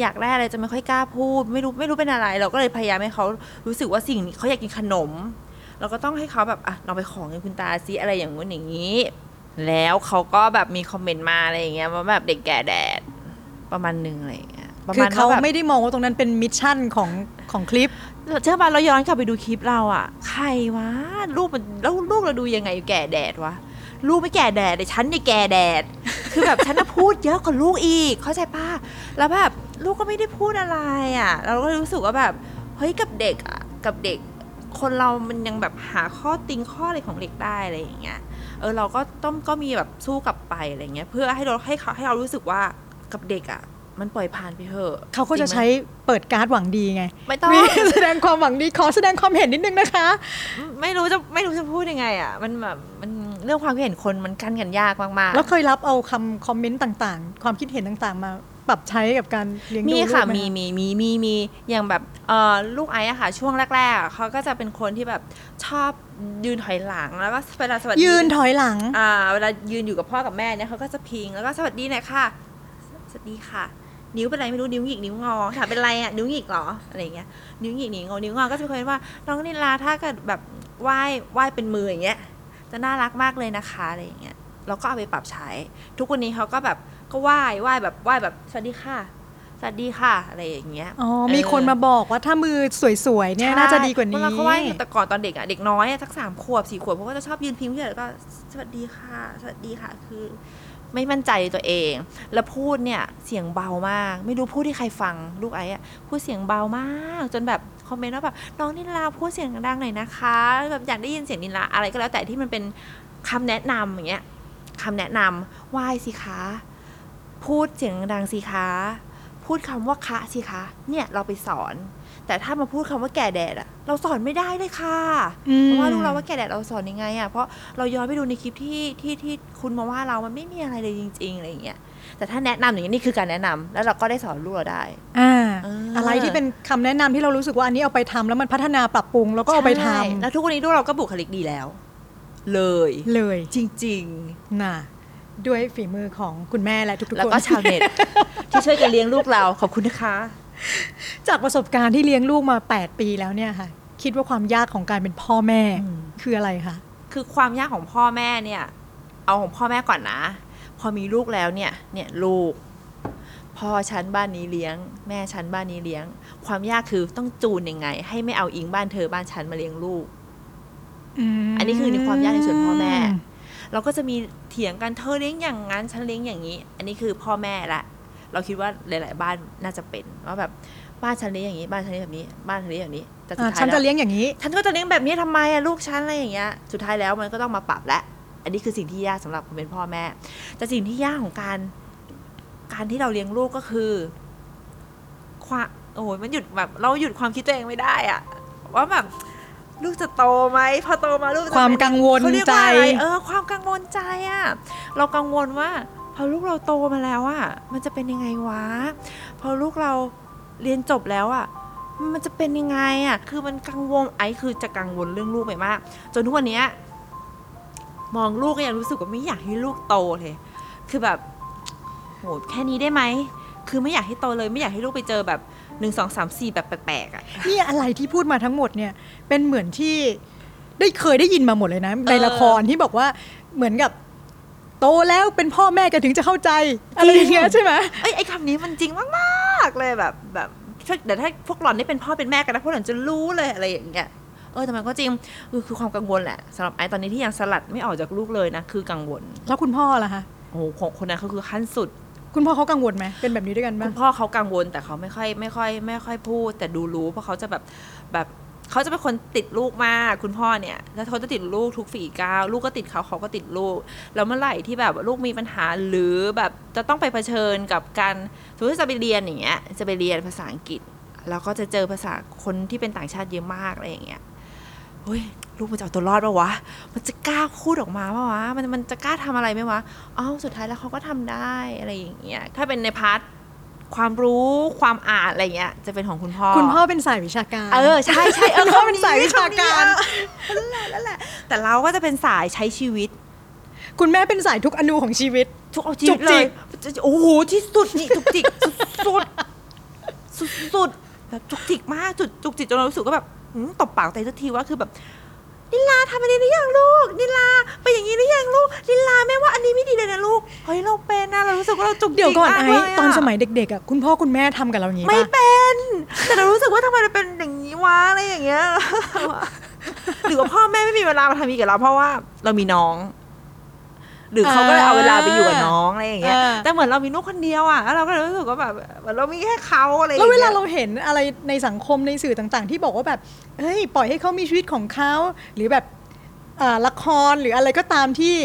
A: อยากได้อะไรจะไม่ค่อยกล้าพูด ไม่รู้ไม่รู้เป็นอะไร เราก็เลยพยายามให้เขารู้สึกว่าสิ่งนี้เขาอยากกินขนม เราก็ต้องให้เขาแบบอะเราไปขอเงินคุณตาซิอะไรอย่างงู้นอย่างนี้ แล้วเขาก็แบบมีคอมเมนต์มาอะไรอย่างเงี้ยว่าแบบเด็กแก่แดดประมาณหนึงอะไรอย่างเงี้ย ประ
B: คื
A: มา
B: อ
A: ณ
B: เขา
A: ว่แบบ
B: ไม่ได้มองว่าตรงนั้นเป็น mission ของของคลิป
A: เชื่อป่ะเราย้อนกลับไปดูคลิปเราอะใครวะลูกมันแล้วลูกเราดูยังไงแก่แดดวะลูกไม่แก่แดดแต่ฉันเนี่ยแก่แดด คือแบบฉันน่ะพูดเยอะกว่าลูกอีก เข้าใจป่ะแล้วแบบลูกก็ไม่ได้พูดอะไรอะเราก็รู้สึกว่าแบบเฮ้ยกับเด็กอะกับเด็ก คนเรามันยังแบบหาข้อติงข้ออะไรของเด็กได้อะไรอย่างเงี้ย เออเราก็ต้องก็มีแบบสู้กลับไปอะไรเงี้ยเพื่อให้เราให้เขาให้เรารู้สึกว่ากับเด็กอะ มันปล่อยผ่านไปเถอะ
B: เขาก็จะ
A: ริงไหม
B: ใช้เปิดการ์ดหวังดีไง
A: ไม่ต้อง
B: มีแสดงความหวังดีขอแสดงความเห็นนิดนึงนะคะ
A: ไม่รู้จะไม่รู้จะพูดยังไงอะมันแบบมันเรื่องความคิดเห็นคนมันกั้นกันยากมากๆ
B: แล้วเคยรับเอาคำคอมเมนต์ต่างๆ ความคิดเห็นต่างๆ มาปรับใช้กับการเลี้ยงดู
A: มี
B: ลูก
A: ค่ะ
B: ไห
A: มีมีมีมีมีอย่างแบบเอ่อลูกไอ้อะค่ะ ช่วงแรกๆอะเขาก็จะเป็นคนที่แบบชอบยืนถอยหลังแล้วก็เวลาสวัสดี
B: ยืนถอยหลัง
A: อ่าเวลายืนอยู่กับพ่อกับแม่เนี่ยเขาก็จะพิงแล้วก็สวัสดีหน่อยค่ะ สวัสดีค่ะ นิ้วเป็นไรไม่รู้นิ้วหงิกนิ้วงอถามเป็นไรอะนิ้วหงิกเหรออะไรอย่างเงี้ยนิ้วหงิกนิ้วงอนิ้วงอก็จะเป็นคนว่าน้องนิลาถ้าเกิดแบบไหว้ไหว้เป็นมืออย่างเงี้ยจะน่ารักมากเลยนะคะอะไรอย่างเงี้ยเราก็เอาไปปรับใช้ ทุกวันนี้เขาก็แบบก็ไหว้ไหว้แบบไหว้แบบสวัสดีค่ะสวัสดีค่ะอะไรอย่างเงี้ย
B: อ๋อ
A: เออ
B: มีคนมาบอกว่าถ้ามือสวยๆเนี่ย
A: ใช่
B: น่าจะดีกว่านี้
A: เวลเขาไหว้แต่ก่อนตอนเด็กอะเด็กน้อยอะสักสามขวบสี่ขวบเขาก็จะชอบยืนพิมพ์ที่ไหนแล้วก็สวัสดีค่ะ สวัสดีค่ะคือ ไม่มั่นใจในตัวเอง แล้วพูดเนี่ยเสียงเบามาก ไม่รู้พูดที่ใครฟังลูกไอ้อะพูดเสียงเบามาก จนแบบคอมเมนต์ว่าแบบน้องนิลาพูดเสียงดังหน่อยนะคะแบบอยากได้ยินเสียงนิลาอะไรก็แล้วแต่ที่มันเป็นคำแนะนำอย่างเงี้ยคำแนะนำไหว้สิคะพูดเสียงดังสิคะพูดคำว่าคะสิคะเนี่ยเราไปสอน แต่ถ้ามาพูดคำว่าแก่แดดอะเราสอนไม่ได้เลยค่ะ
B: อืม
A: เพราะว่าลูกเราว่าแก่แดดเราสอนยังไงอะเพราะเราย้อนไปดูในคลิปที่ที่ที่คุณมาว่าเรามันไม่มีอะไรเลยจริงๆอะไรอย่างเงี้ยแต่ถ้าแนะนำอย่างนี้นี่คือการแนะนำแล้วเราก็ได้สอนลูกเราได้
B: อ่า
A: เอออ
B: อะไรที่เป็นคำแนะนำที่เรารู้สึกว่าอันนี้เอาไปทำแล้วมันพัฒนาปรับปรุงแล้วก็เอาไปท
A: ใช่แล้วทุกวันนี้ลูกเราก็บุคลิกดีแล้ว เลยำ
B: เลย
A: จริง
B: น่ะด้วยฝีมือของคุณแม่และทุกๆคน
A: ๆแล้วก็ชาวเน็ตที่ช่วยกันเลี้ยงลูกเราขอบคุณนะคะ
B: จากประสบการณ์ที่เลี้ยงลูกมา 8 ปีแล้วเนี่ยค่ะ คิดว่าความยากของการเป็นพ่อแม่
A: อืม
B: คืออะไรคะ
A: คือความยากของพ่อแม่เนี่ย เอาของพ่อแม่ก่อนนะ พอมีลูกแล้วเนี่ย เนี่ยลูกพ่อฉันบ้านนี้เลี้ยง แม่ฉันบ้านนี้เลี้ยง ความยากคือต้องจูนยังไง ให้ไม่เอาอิงบ้านเธอบ้านฉันมาเลี้ยงลูกอันนี้คือในความยากในส่วนพ่อแม่ เราก็จะมีเถียงกันเธอเลี้ยงอย่างนั้นฉันเลี้ยงอย่างนี้ อันนี้คือพ่อแม่ละ เราคิดว่าหลาย ๆ บ้านน่าจะเป็นว่าแบบบ้านฉันเลี้ยงอย่างนี้บ้านฉันเลี้ยงแบบนี้บ้านฉันเลี้ยงอย่างนี้แต่สุด
B: อ่า
A: ท้าย
B: ฉันจะ
A: แล้ว
B: เลี้ยงอย่างนี้
A: ฉันก็จะเลี้ยงแบบนี้ทำไมอะลูกฉันอะไรอย่างเงี้ยสุดท้ายแล้วมันก็ต้องมาปรับและ อันนี้คือสิ่งที่ยากสำหรับคนเป็นพ่อแม่ แต่สิ่งที่ยากของการการที่เราเลี้ยงลูกก็คือความโอ้ยมันหยุดแบบเราหยุดความคิดตัวเองไม่ได้อะว่าแบบลูกจะโตไหมพอโตมาลูกจะ
B: ความ
A: เป็น
B: กังวล
A: เขาเรียก
B: ใจ
A: ว่าอะไรเออ ความกังวลใจอะเรากังวลว่า พอลูกเราโตมาแล้วอะมันจะเป็นยังไงวะ พอลูกเราเรียนจบแล้วอะมันจะเป็นยังไงอะคือมันกังวลไอ้คือจะกังวลเรื่องลูกไปมาก จนทุกวันนี้มองลูกก็ยังรู้สึกว่าไม่อยากให้ลูกโตเลย คือแบบโหแค่นี้ได้ไหม คือไม่อยากให้โตเลยไม่อยากให้ลูกไปเจอแบบหนึ่งสองสามสี่แบบแปลกๆอะ
B: นี่อะไรที่พูดมาทั้งหมดเนี่ย เป็นเหมือนที่ได้เคยได้ยินมาหมดเลยนะในละครที่บอกว่าเหมือนกับ โตแล้วเป็นพ่อแม่กันถึงจะเข้าใจอะไรอย่างเงี้ยใช่ไหม
A: เอ้ยไอ้คำนี้มันจริงมากๆเลยแบบแบบถ้าเดี๋ยวถ้าพวกหล่อนได้เป็นพ่อเป็นแม่กันนะพวกหล่อนจะรู้เลยอะไรอย่างเงี้ยเออแต่มันก็จริงคือคือความกังวลแหละสำหรับไอ้ตอนนี้ที่ยังสลัดไม่ออกจากลูกเลยนะคือกังวล
B: แล้วคุณพ่อล่ะคะ
A: โอ้โหของคนนั้นเขาคือขั้นสุด
B: คุณพ่อเขากังวลไหมเป็นแบบนี้ด้วยกัน
A: คุ
B: บ้าง
A: ณพ่อเขากังวลแต่เขาไม่ค่อยไม่ค่อย ไม่ค่อยพูด แต่ดูรู้เพราะเขาจะแบบแบบ เขาจะเป็นคนติดลูกมากคุณพ่อเนี่ย แล้วเขาจะติดลูกทุกฝีก้าวลูกก็ติดเขาเขาก็ติดลูก แล้วเมื่อไหร่ที่แบบลูกมีปัญหาหรือแบบจะต้องไปเผชิญกับการสมมติจะไปเรียนอย่างเงี้ยจะไปเรียนภาษาอังกฤษ แล้วก็จะเจอภาษาคนที่เป็นต่างชาติเยอะมากอะไรอย่างเงี้ยเฮ้ยลูกมันจะเอาตัวรอดปะวะ มันจะกล้าพูดออกมาปะวะ มันมันจะกล้าทำอะไรไหมวะอ้าวสุดท้ายแล้วเขาก็ทำได้อะไรอย่างเงี้ย ถ้าเป็นในพาร์ท ความรู้ความอ่านอะไรเงี้ยจะเป็นของคุณพ่อ
B: คุณพ่อเป็นสายวิชาการ
A: เออใช่ใช่เออ
B: คุณพ่อเป็นสายวิชาการ
A: คำนี้เออนั่นแหละนั่นแหละแต่เราก็จะเป็นสายใช้ชีวิต
B: คุณแม่เป็นสายทุกอนูของชีวิต
A: ทุกเอาชีวิต
B: จุ
A: เล
B: กจิ
A: ย
B: ก
A: โอ้โหที่สุดนี่จุกจิกสุดสุดสุดๆแบบจุกจิกมากจุดจุกจิกจนเรารู้สึกว่าแบบหืมตบปากตัวเองสักทีว่าคือแบบ นิลาทำอันนี้หรือยังลูก นิลาไปนอย่างนี้หรือยังลูก นิลาแม่ว่าอันนี้ไม่ดีเลยนะลูก เฮ้ยเราเป็นนะเรารู้สึกว่าเราจุกจิก
B: เดี๋ยวก่อน
A: มา
B: ไอ้
A: เลยะ
B: ตอนสมัยเด็กๆอะคุณพ่อคุณแม่ทำกับเราอย่างนี้
A: ไม่
B: ปะ
A: เป็น แต่เรารู้สึกว่าทำไมเราเป็นอย่างนี้วะอะไรอย่างเงี้ย หรือว่าพ่อแม่ไม่มีเวลามาทำอีกกับเราเพราะว่าเรามีน้อง หรือเขาก็เลยเอาเวลาไปอยู่กับน้องอะไรอย่างเงี้ย
B: อ่า
A: แต่เหมือนเรามีลูกคนเดียวอะแล้วเราก็เลยรู้สึกว่าแบบเหมือนเรามีแค่เขาอะไรอย่าง
B: แล้ว
A: เงี้ย
B: เวลาเราเห็นอะไรในสังคมในสื่อต่าง ๆ ที่บอกว่าแบบเฮ้ยปล่อยให้เขามีชีวิตของเขาหรือแบบอ่าละครหรืออะไรก็ตามที่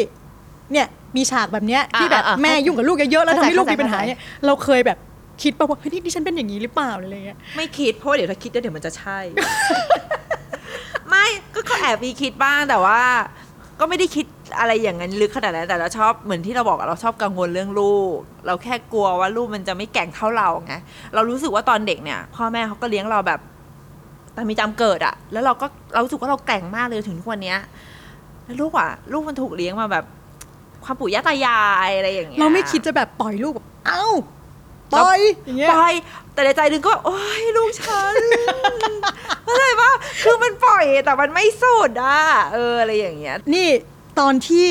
B: เนี่ยมีฉากแบบเนี้ยที่แบบ
A: อ่าอ่า
B: แม่ยุ่งกับลูกเยอะๆแล้วทำให้ลูก
A: เข้าใจ
B: มีปัญหา
A: เข้าใจ
B: เนี่ยเราเคยแบบคิดป่ะว่าเฮ้ยนี่ดิฉันเป็นอย่างนี้หรือเปล่าหรืออะไรเงี้ย
A: ไม่คิดเพราะว่าเดี๋ยวถ้าคิดแล้วเดี๋ยวมันจะใช่ ไม่ก็ก็แอบมีคิดบ้างแต่ว่า ก็ไม่ได้คิดอะไรอย่างนั้นลึกขนาดนั้นแต่เราชอบเหมือนที่เราบอกอะเราชอบกังวลเรื่องลูก เราแค่กลัวว่าลูกมันจะไม่แก่งเท่าเราไงเรารู้สึกว่าตอนเด็กเนี่ย พ่อแม่เขาก็เลี้ยงเราแบบแต่มีจำเกิดอะแล้วเราก็เรารู้สึกว่าเราแกร่งมากเลยถึงทุกวันเนี้ยแล้วลูกอะลูกมันถูกเลี้ยงมาแบบความปู่ย่าตายายอะไรอย่างเงี้ย
B: เราไม่คิดจะแบบปล่อยลูกแบบเอ้าปล่อยอย่างเงี้ย
A: ปล่อย แต่ในใจหนึงก็ โอ้ยลูกฉันเข้าใจปะคือมันปล่อยแต่มันไม่สุดอะเอออะไรอย่างเงี้ย
B: นี่ตอนที่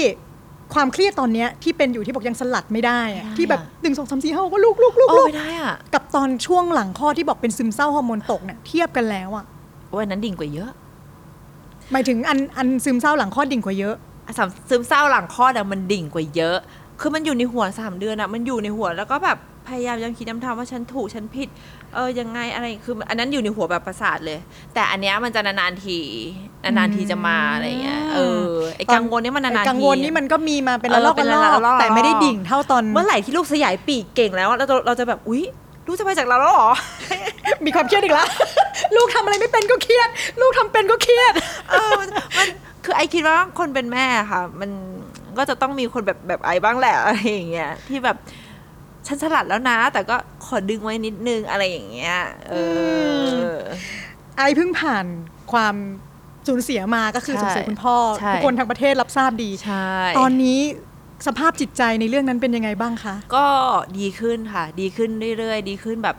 B: ความเครียดตอนเนี้ยที่เป็นอยู่ที่บอกยังสลัดไม่ได้อะ
A: ไม่ได้
B: ที่แบบ
A: อะ
B: หนึ่งสองสามสี่ห้าก็ลูกลูกลูก
A: โอ้
B: ลูก
A: ไม่ได้อะ
B: กับตอนช่วงหลังข้อดที่บอกเป็นซึมเศร้าฮอร์โมนตกเนี่ยเทียบกันแล้วอะ
A: โอ้ยอันนั้นดิ่งกว่าเยอะ
B: หมายถึงอันอันซึมเศร้าหลังคลอดดิ่งกว่าเยอะ
A: อะสามซึมเศร้าหลังคลอดอะมันดิ่งกว่าเยอะ คือมันอยู่ในหัวสามเดือนอะมันอยู่ในหัวแล้วก็แบบ พยายามย้ำคิดย้ำทำว่าฉันถูกฉันผิด เออยังไงอะไรคือ อันนั้นอยู่ในหัวแบบประสาทเลย แต่อันเนี้ยมันจะนานๆทีนานๆทีจะมาอะไรเงี้ยเออไอ้กังวลนี่มันนานๆที
B: กังวลนี่มันก็มีมาเป็น
A: เออ
B: ระลอก
A: เป็
B: ระ
A: น
B: ล
A: ระลอก
B: อก
A: ระลอก
B: แต่ไม่ได้ดิ่งเท่าตอน
A: เมื่อไหร่ที่ลูกสยายปีกเก่งแล้วอะแล้วเราเราจะแบบอุ๊ยลูกจะไปจากเราแล้วเหรอ
B: มีความเครียดอีกแล้ว ลูกทำอะไรไม่เป็นก็เครียด ลูกทำเป็นก็เครียด
A: เออมันมันคือไอคิดว่าคนเป็นแม่ค่ะ มันก็จะต้องมีคนแบบแบบไอบ้างแหละอะไรอย่างเงี้ยที่แบบ ฉันสลัดแล้วนะ แต่ก็ขอดึงไว้นิดนึงอะไรอย่างเงี้ยเออ
B: ไอเพิ่งผ่านความสูญเสียมาก็คือ
A: ใช่
B: สูญเสียคุณพ่อ
A: ใช่
B: ทุกคนทั้งประเทศรับทราบดี
A: ใช่
B: ตอนนี้สภาพจิตใจในเรื่องนั้นเป็นยังไงบ้างคะ
A: ก็ดีขึ้นค่ะ ดีขึ้นเรื่อยๆ ดีขึ้นแบบ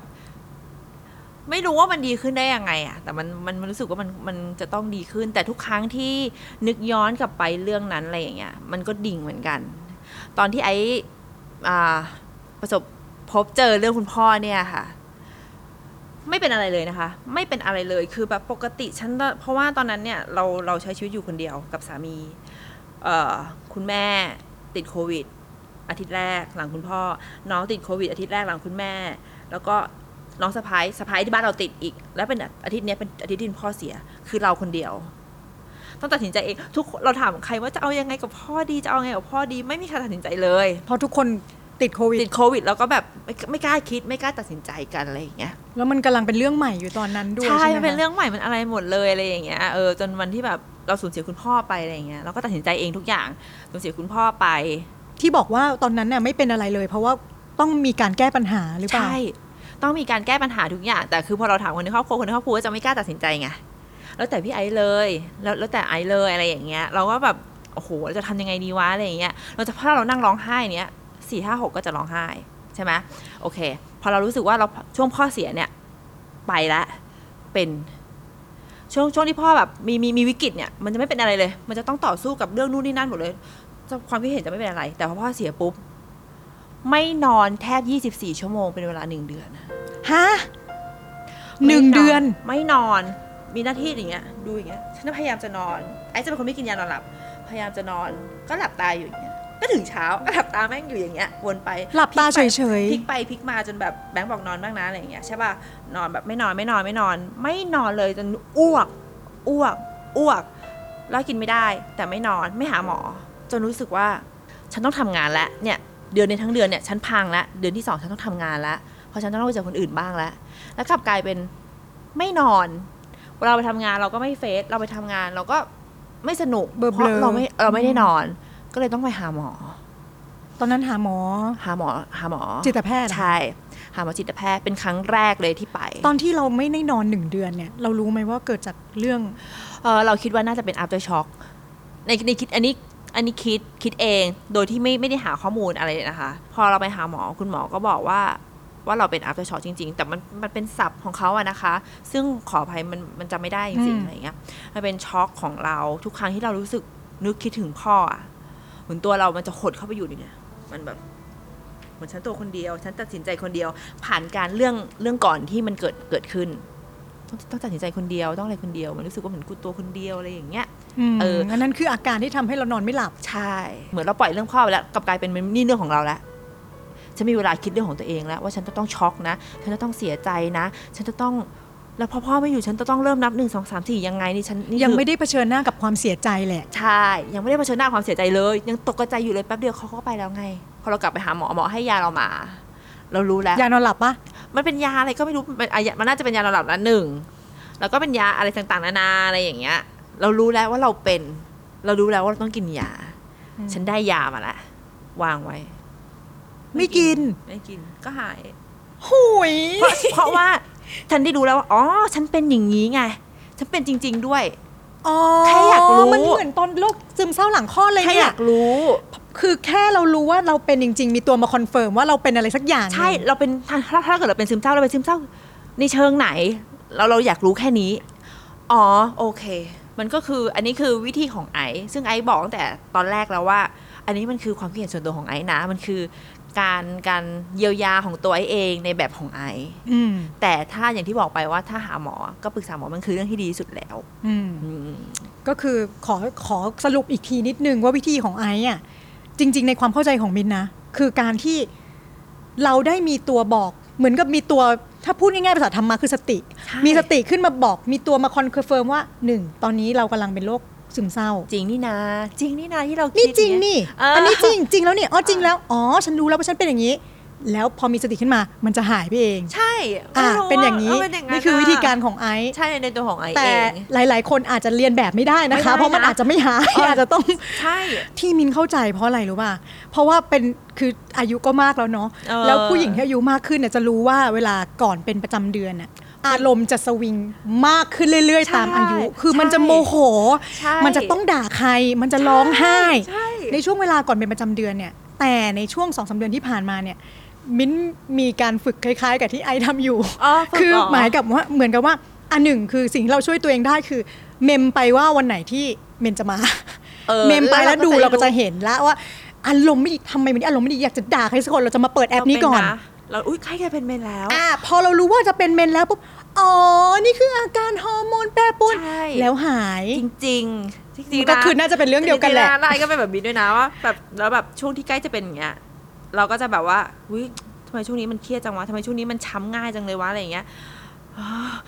A: ไม่รู้ว่ามันดีขึ้นได้ยังไงอะแต่มันมันมันรู้สึกว่ามันมันจะต้องดีขึ้น แต่ทุกครั้งที่นึกย้อนกลับไปเรื่องนั้นอะไรอย่างเงี้ย มันก็ดิ่งเหมือนกัน ตอนที่ไอ้อ่า ประสบพบเจอเรื่องคุณพ่อเนี่ยค่ะ ไม่เป็นอะไรเลยนะคะ ไม่เป็นอะไรเลยคือแบบปกติฉันเพราะว่าตอนนั้นเนี่ยเราเราใช้ชีวิตอยู่คนเดียวกับสามีเออคุณแม่ติดโควิด อาทิตย์แรกหลังคุณพ่อ น้องติดโควิด อาทิตย์แรกหลังคุณแม่ แล้วก็น้องสะพ้ายสะพ้ายที่บ้านเราติดอีก แล้วเป็นอาทิตย์นี้เป็นอาทิตย์ที่คุณพ่อเสีย คือเราคนเดียวต้องตัดสินใจเองทุกคนเราถามใครว่าจะเอายังไงกับพ่อดีจะเอาไงกับพ่อดีไม่มีใครตัดสินใจเลย
B: เพราะทุกคน ติดโควิด
A: ติดโควิดแล้วก็แบบไม่ไม่กล้าคิดไม่กล้าตัดสินใจกันอะไรอย่างเงี้ย
B: แล้วมันกำลังเป็นเรื่องใหม่อยู่ตอนนั้นด้วย
A: ใช่
B: ใช่ไหม
A: มันเป็น
B: คะ
A: เรื่องใหม่มันอะไรหมดเลยอะไรอย่างเงี้ยเออจนวันที่แบบเราสูญเสียคุณพ่อไปอะไรอย่างเงี้ยเราก็ตัดสินใจเองทุกอย่างสูญเสียคุณพ่อไป
B: ที่บอกว่าตอนนั้นน่ะไม่เป็นอะไรเลย เพราะว่าต้องมีการแก้ปัญหาหรือเปล่า
A: ใช่ต้องมีการแก้ปัญหาทุกอย่างแต่คือพอเราถามคนในครอบครัวคนในครอบครัวก็จะไม่กล้าตัดสินใจไงแล้วแต่พี่ไอซ์เลย แล้วแล้วแต่ไอซ์เลยอะไรอย่างเงี้ย เราก็แบบโอ้โหเราจะทำยังไงดีวะอะไรอย่างเงี้ยเราจะถ้าเรานั่งร้องไห้เนี้ย สี่ห้าหกก็จะร้องไห้ใช่ไหมโอเค พอเรารู้สึกว่าเราช่วงพ่อเสียเนี่ยไปแล้วเป็นช่วงช่วงที่พ่อแบบมีมีมีวิกฤตเนี่ยมันจะไม่เป็นอะไรเลย มันจะต้องต่อสู้กับเรื่องนู่นนี่นั่นหมดเลยจะความคิดเห็นจะไม่เป็นอะไร แต่พอพ่อเสียปุ๊บ ไม่นอนแทบ24ชั่วโมงเป็นเวลาหนึ่งเดือน
B: ฮะหนึ่ง
A: ไม่
B: เดือน
A: ไม่นอนมีหน้าที่อย่างเงี้ย ดูอย่างเงี้ยฉันก็พยายามจะนอนไอ้จะเป็นคนไม่กินยานอนหลับ พยายามจะนอนก็หลับตาอยู่อย่างเงี้ย ก็ถึงเช้าก็หลับตาแม่งอยู่อย่างเงี้ยวนไป
B: หลับตา
A: พลิก
B: เฉ
A: ไป
B: ย
A: พลิกไปพลิกมาจนแบบแบงค์บอกนอนบ้างนะอะไรอย่างเงี้ยใช่ป่ะนอนแบบไม่นอนไม่นอนไม่นอน ไม่นอนเลยจนอ้วกอ้วกอ้วก แล้วกินไม่ได้ แต่ไม่นอนไม่หาหมอ จนรู้สึกว่าฉันต้องทำงานแล้วเนี่ยเดือนในทั้งเดือนเนี่ยฉันพังแล้วเดือนที่สองฉันต้องทำงานแล้วเพราะฉันต้องไปเจอคนอื่นบ้างแล้วแล้วกลับกลายเป็นไม่นอนเวลาเราไปทำงานเราก็ไม่เฟซเราไปทำงานเราก็ไม่สนุก
B: เบลอๆ
A: เพราะเราไม่เราไม่ได้นอน ก็เลยต้องไปหาหมอ
B: ตอนนั้นหาหมอ
A: หาหมอหาหมอ
B: จิตแพทย์เหรอ
A: ใช่ หาหมอจิตแพทย์เป็นครั้งแรกเลยที่ไป
B: ตอนที่เราไม่ได้นอนหนึ่งเดือนเนี่ย เรารู้ไหมว่าเกิดจากเรื่อง
A: เออเราคิดว่าน่าจะเป็น after shock ในในคิดอันนี้อันนี้คิดคิดเองโดยที่ไม่ไม่ได้หาข้อมูลอะไรเลยนะคะ พอเราไปหาหมอคุณหมอก็บอกว่าว่าเราเป็น after shock จริง ๆ แต่มันมันเป็นศัพท์ของเขาอะนะคะ ซึ่งขออภัยมันมันจำไม่ได้จริง
B: อืม
A: ๆอะไรเงี้ยมันเป็นช็อกของเราทุกครั้งที่เรารู้สึกนึกคิดถึงพ่ออะ เหมือนตัวเรามันจะหดเข้าไปอยู่ในเนี่ยมันแบบเหมือนฉันตัวคนเดียว ฉันตัดสินใจคนเดียว ผ่านการเรื่องเรื่องก่อนที่มันเกิดเกิดขึ้น ต้องต้องตัดสินใจคนเดียวต้องอะไรคนเดียวมันรู้สึกว่าเหมือนกูตัวคนเดียวอะไรอย่างเงี้ย
B: ม
A: เออ
B: อันนั้นคืออาการที่ทำให้เรานอนไม่หลับ
A: ใช่ เหมือนเราปล่อยเรื่องพ่อไปแล้วกลับกลายเป็นมันนี่เรื่องของเราแล้วฉันมีเวลาคิดเรื่องของตัวเองแล้ว ว่าฉันจะต้องช็อกนะ ฉันจะต้องเสียใจนะ ฉันจะต้อง แล้วพอพ่อไม่อยู่ฉันจะต้องเริ่มนับหนึ่งสองสามสี่ยังไงนี่ฉันนี่
B: ยัง
A: คือ
B: ไม่ได้เผชิญหน้ากับความเสียใจแหละ
A: ใช่ ยังไม่ได้เผชิญหน้าความเสียใจเลย ยังตกใจอยู่เลยแป๊บเดียวเขาก็ไปแล้วไง พอเรากลับไปหาหมอหมอให้ยาเรามา เรารู้แล้ว
B: ยานอนหลับปะ
A: มันเป็นยาอะไรก็ไม่รู้มันอะมันน่าจะเป็นยานอนหลับนะหนึ่งแล้วก็เป็นยาอะไรต่างๆนานาอะไรอย่างเงี้ย เรารู้แล้วว่าเราเป็น เรารู้แล้วว่าเราต้องกินยา ฉันได้ยามาแล้ววางไว้
B: ไม่กิน
A: ไม่กินก็หาย
B: หุย
A: เพราะเพราะว่า ฉันได้รู้แล้วว่าอ๋อฉันเป็นอย่างนี้ไงฉันเป็นจริง ๆ ด้วย
B: อ๋อ
A: แค่อยากรู้
B: มันเหมือนตอนโรคซึมเศร้าหลังคลอดเลย
A: แค่
B: เนี่
A: อยยากรู้
B: คือแค่เรารู้ว่าเราเป็นจริง ๆ มีตัวมา confirm ว่าเราเป็นอะไรสักอย่าง
A: ใช่เราเป็นถ้าถ้าถ้าเกิดเราเป็นซึมเศร้าเราเป็นซึมเศร้าในเชิงไหน เราเราอยากรู้แค่นี้ อ๋อโอเค มันก็คืออันนี้คือวิธีของไอซ์ซึ่งไอซ์บอกตั้งแต่ตอนแรกแล้วว่า อันนี้มันคือความคิดเห็นส่วนตัวของไอซ์นะมันคือ การการเยียวยาของตัวไอซ์เองในแบบของไอซ์
B: อืม
A: แต่ถ้าอย่างที่บอกไปว่าถ้าหาหมอก็ปรึกษาหมอมันคือเรื่องที่ดีที่สุดแล้ว
B: อืม
A: อืม
B: ก็คือขอขอสรุปอีกทีนิดนึงว่าวิธีของไอซ์อะจริง ๆ ในความเข้าใจของมินนะ คือการที่เราได้มีตัวบอกเหมือนกับมีตัวถ้าพูดง่ายๆภาษาธรรมะคือสติ
A: ใช่
B: มีสติขึ้นมาบอกมีตัวมา confirm ว่าหนึ่งตอนนี้เรากำลังเป็นโรค ซึมเศร้า
A: จริงนี่นะ จริงนี่นะที่เราคิด
B: นี่จริง
A: เย
B: นี่
A: เอออั
B: อันนี้จริงจริงแล้วเนี่ยอ๋อจริงแล้วอ๋อฉันรู้แล้วว่าฉันเป็นอย่างนี้ แล้วพอมีสติขึ้นมามันจะหายไปเอง
A: ใช่
B: อะ
A: ไม่รู้
B: เป็นอย่างนี้
A: เเป็นอย่าง
B: นี่คือวิธีการของไอซ์
A: ใช่ในตัวของไอซ์
B: แต่
A: เอง
B: หลาย ๆ คนอาจจะเรียนแบบไม่ได้นะคะ
A: ไม่ได้นะ
B: เพราะมันอาจจะไม่หาย
A: เอออ
B: อาจจะต้อง
A: ใช่
B: ที่มินเข้าใจเพราะอะไรรู้ป่ะ เพราะว่าเป็นคืออายุก็มากแล้วเนาะ
A: เออ
B: แล้วผู้หญิงที่อายุมากขึ้นเนี่ยจะรู้ว่าเวลาก่อนเป็นประจำเดือนน่ะ อารมณ์จะสวิงมากขึ้นเรื่อย
A: ใช่
B: ๆตามอายุ คือมันจะโมโห
A: ใช่
B: มันจะต้องด่าใคร มันจะร้องไห้
A: ใช่
B: ในช่วงเวลาก่อนเป็นประจำเดือนเนี่ย แต่ในช่วงสองสาเดือนที่ผ่านมาเนี่ย มิ้นมีการฝึกคล้าย ๆ กับที่ไอทำอยู่
A: อ๋อฝึก
B: คือ
A: เหรอ
B: หมายกับว่าเหมือนกับว่า อันหนึ่งคือสิ่งที่เราช่วยตัวเองได้คือ เมมไปว่าวันไหนที่เมนจะมา
A: ออ
B: เมมไปแล้วดูเราก็จะ
A: รู้
B: เห็นแล้วว่าอารมณ์ไม่ดีทำไมวันนี้อารมณ์ไม่ดีอยากจะด่าใครสักคนเราจะมาเปิดแอปนี้ก่อน
A: เราเป็ะเราอุ้ยใครแกเป็นเมนแล้ว
B: อ่าพอเรารู้ว่าจะเป็นเมนแล้วปุ๊บอ๋อ นี่คืออาการฮอร์โมนแปรปรวน
A: ใช่
B: แล้วหาย
A: จริงๆจริงๆ
B: ก็
A: นะ
B: คือน่าจะเป็นเรื่องเดียวกันแหละ
A: จริงๆแล้วไอ้ก็เป็นแบบนี้ด้วยนะว่าแบบแล้วแบบช่วงที่ใกล้จะเป็นอย่างเงี้ยเราก็จะแบบว่าอุ้ยทำไมช่วงนี้มันเครียดจังวะทำไมช่วงนี้มันช้ำง่ายจังเลยวะอะไรอย่างเงี้ยอ๋อ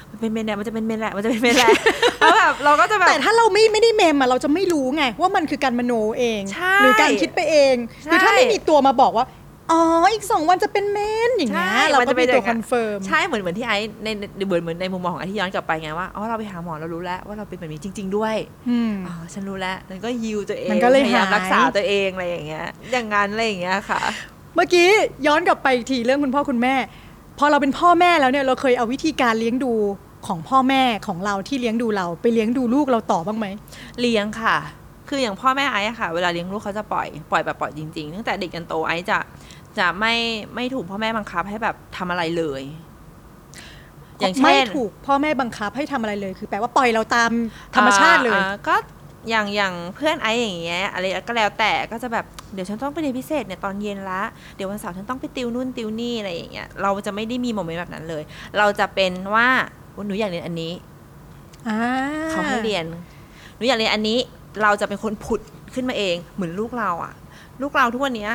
A: มันเป็นเมนแหละมันจะเป็นเมนแหละมันจะเป็นเมนแหละแล้วแบบเราก็จะแบบ
B: แต่ถ้าเราไม่ไม่ได้เมมอะเราจะไม่รู้ไง ว่ามันคือการมโนเอง
A: ใช่
B: หรือการคิดไปเอง
A: ใช่
B: คือถ้าไม่มีตัวมาบอกว่า อ๋อ อีกสองวันจะเป็นเมนอย่างเงี้ย
A: ใช่
B: เรา
A: มัน
B: ก็
A: จะเป็
B: เป็นนตัว
A: อย่าง
B: ค
A: นั้
B: อนนเฟิร์ม
A: ใช่เหมือนเหมือนที่ไอ้ในในเหมือนเหมือนในมุมมองของไอ้ที่ย้อนกลับไปไงว่าอ๋อเราไปหาหมอเรารู้แล้วว่าเราเป็นแบบนี้จริง ๆ ด้วย
B: อืม
A: อ๋อฉันรู้แล้วมันก็ฮิวตัวเอง
B: มันก็เลย
A: พยายาม
B: หาย
A: รักษาตัวเองอะไรอย่างเงี้ยอย่างนั้นอะไรอย่างเงี้ยค่ะ
B: เมื่อกี้ย้อนกลับไปอีกทีเรื่องคุณพ่อคุณแม่ พอเราเป็นพ่อแม่แล้วเนี่ยเราเคยเอาวิธีการเลี้ยงดูของพ่อแม่ของเราที่เลี้ยงดูเราไปเลี้ยงดูลูกเราต่อบ้างไหม
A: เลี้ยงค่ะ คืออย่างพ่อแม่ไอ้อะค่ะ เวลาเลี้ยงลูกเขาจะปล่อยปล่อยแบบปล่อยจริงๆตั้งแต่เด็กจนโตไอ้จะ จะไม่ไม่ถูกพ่อแม่บังคับให้แบบทำอะไรเลย อย่าง
B: ไม่
A: เช่น
B: ถูกพ่อแม่บังคับให้ทำอะไรเลย คือแปลว่าปล่อยเราตามธรรมชาติเลย
A: อ่อ่ก็อย่างอย่างเพื่อนไอ้อย่างเงี้ยอะไรก็แล้วแต่ก็จะแบบเดี๋ยวฉันต้องไปเรียนพิเศษเนี่ยตอนเย็นละเดี๋ยววันเสาร์ฉันต้องไปติวนู่นติวนี่อะไรอย่างเงี้ยเราจะไม่ได้มีโมเมนต์แบบนั้นเลย เราจะเป็นว่าหนูอยากเรียนอันนี้
B: อ่า
A: เขาให้เรียนหนูอยากเรียนอันนี้ เราจะเป็นคนผุดขึ้นมาเอง เหมือนลูกเราอะลูกเราทุกวันเนี้ย